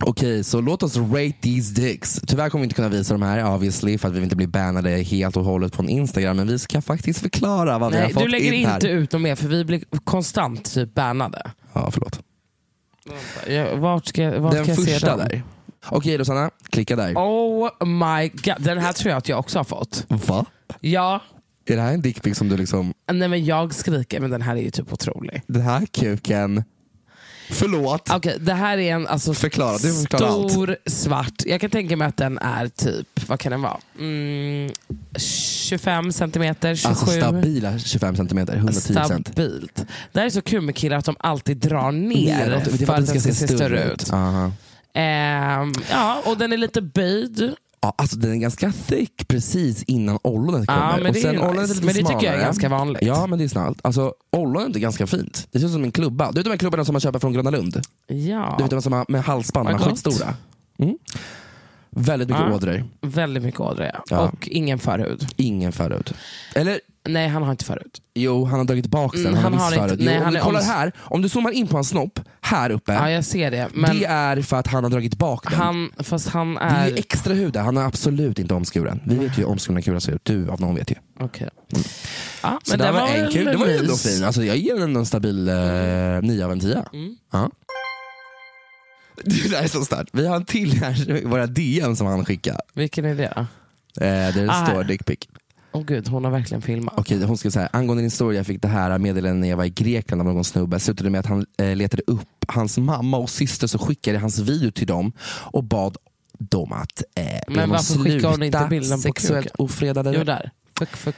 Okej, så låt oss rate these dicks. Tyvärr kommer vi inte kunna visa de här obviously för att vi inte bli bannade helt och hållet från Instagram. Men vi ska faktiskt förklara vad vi har Nej, fått du lägger in här. inte ut något mer för vi blir konstant typ bannade. Ja, förlåt. Jag, vart ska, vart Den ska jag se första dem? där. Okej då Sanna, klicka där. Oh my god, den här tror jag att jag också har fått. Va? Ja, Är det här en dickpic som du liksom, nej men jag skriker men den här är ju typ otrolig. den här kuken, förlåt. Okej, det här är en alltså, Förklara, du förklara allt. stor svart. Jag kan tänka mig att den är typ, vad kan den vara? Mm, 25 centimeter, 27. Alltså stabila 25 centimeter, 110 cent. Stabilt. Det här är så kul med killar att de alltid drar ner Neråt, för att den ska se större ut. Aha. Ehm, ja, och den är lite böjd. Ja, alltså den är ganska thick precis innan ollonet Ja, kommer. men och det är ollonet nice. lite Men det tycker jag är ganska vanligt. Ja, men det är snällt. Alltså, ollonet är ganska fint. Det ser ut som en klubba. Du vet de här klubborna som man köper från Gröna Lund? Ja. Du vet de som har med halsband, de skitstora. Mm. Väldigt mycket Ja. ådror. Väldigt mycket ådror ja. Ja. Och ingen förhud. Ingen förhud. Eller Nej, han har inte förhud. Jo, han har dragit bak den. Mm, han, han har inte- förut. nej, jo, om han du är kollar här, om du zoomar in på hans snopp, här uppe. Ja, jag ser det. Men Det är för att han har dragit bak den. han, fast han Det är ju är... extra hud där, han är absolut inte omskuren. Vi vet ju hur omskurna kurar ser ut, du av någon vet ju. Okej. Ja, Så men det det var, var en kul, det var ju ändå fin. Alltså, jag ger den en stabil eh, 9 av en 10. Mm. Ja. Det där är så starkt. Vi har en till här, våra DM som han skickade. Vilken är det? Eh, där det Ah, står dickpic. Åh gud, hon har verkligen filmat. Okej, hon ska säga angående din story, jag fick det här meddelandet när jag var i Grekland av någon snubbe. Slutade med att han eh, letade upp hans mamma och syster så skickade hans video till dem och bad dem att eh, Men varför skickar hon inte bilden på sexuellt kuken? ofredade. Jo, där. Fuck, fuck.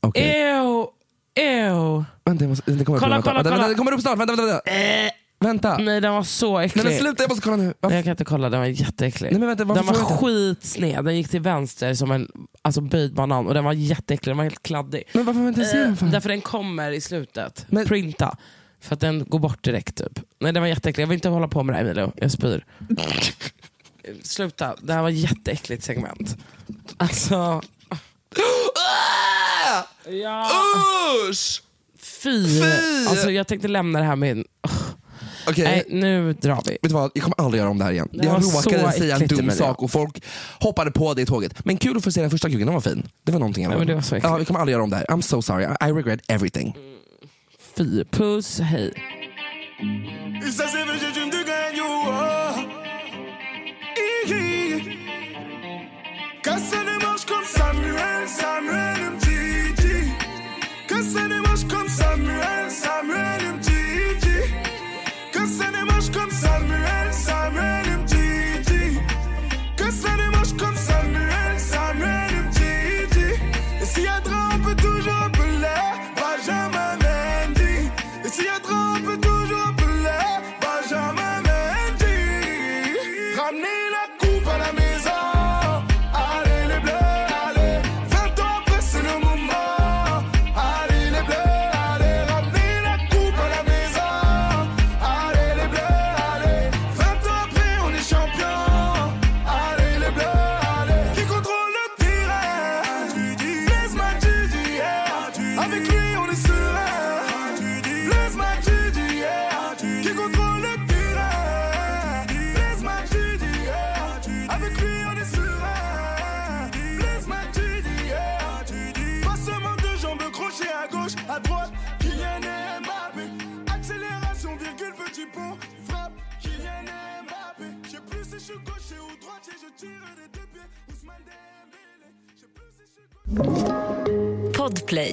Okej. Ew, ew. Vänta, måste, det kommer Kolla, upp, kolla, vänta, kolla. vänta, det kommer upp snart, vänta, vänta. vänta. Vänta. Nej, den var så äcklig. Nej men sluta, jag måste kolla nu. Varför- Jag kan inte kolla, den var jätteäcklig. Nej, men vänta, den var skitsned, den gick till vänster som en alltså, böjd banan och den var jätteäcklig, den var helt kladdig. Men varför jag inte se den för? Eh, Därför den kommer i slutet. Men- Printa. För att den går bort direkt typ. Nej den var jätteäcklig, jag vill inte hålla på med det här Emilio, jag spyr. Sluta, det här var ett jätteäckligt segment. Alltså... Ja. Usch! Fy! Fy! Alltså, jag tänkte lämna det här med... Okej. Nej, nu drar vi. Vet du vad, jag kommer aldrig göra om det här igen. Det jag var så råkade säga en äckligt, dum sak och folk hoppade på det tåget. Men kul att få se den första kuken, den var fin. Det var någonting. Ja, men det var så äckligt. ja, vi kommer aldrig göra om det här. I'm so sorry, I, I regret everything. Fy, puss, hej. Ça c'est vrai, j'ai oh. Comme Samuel, Samuel Mtiti. Casse les manches comme Samuel, Samuel comme Samuel, Samuel Podplay.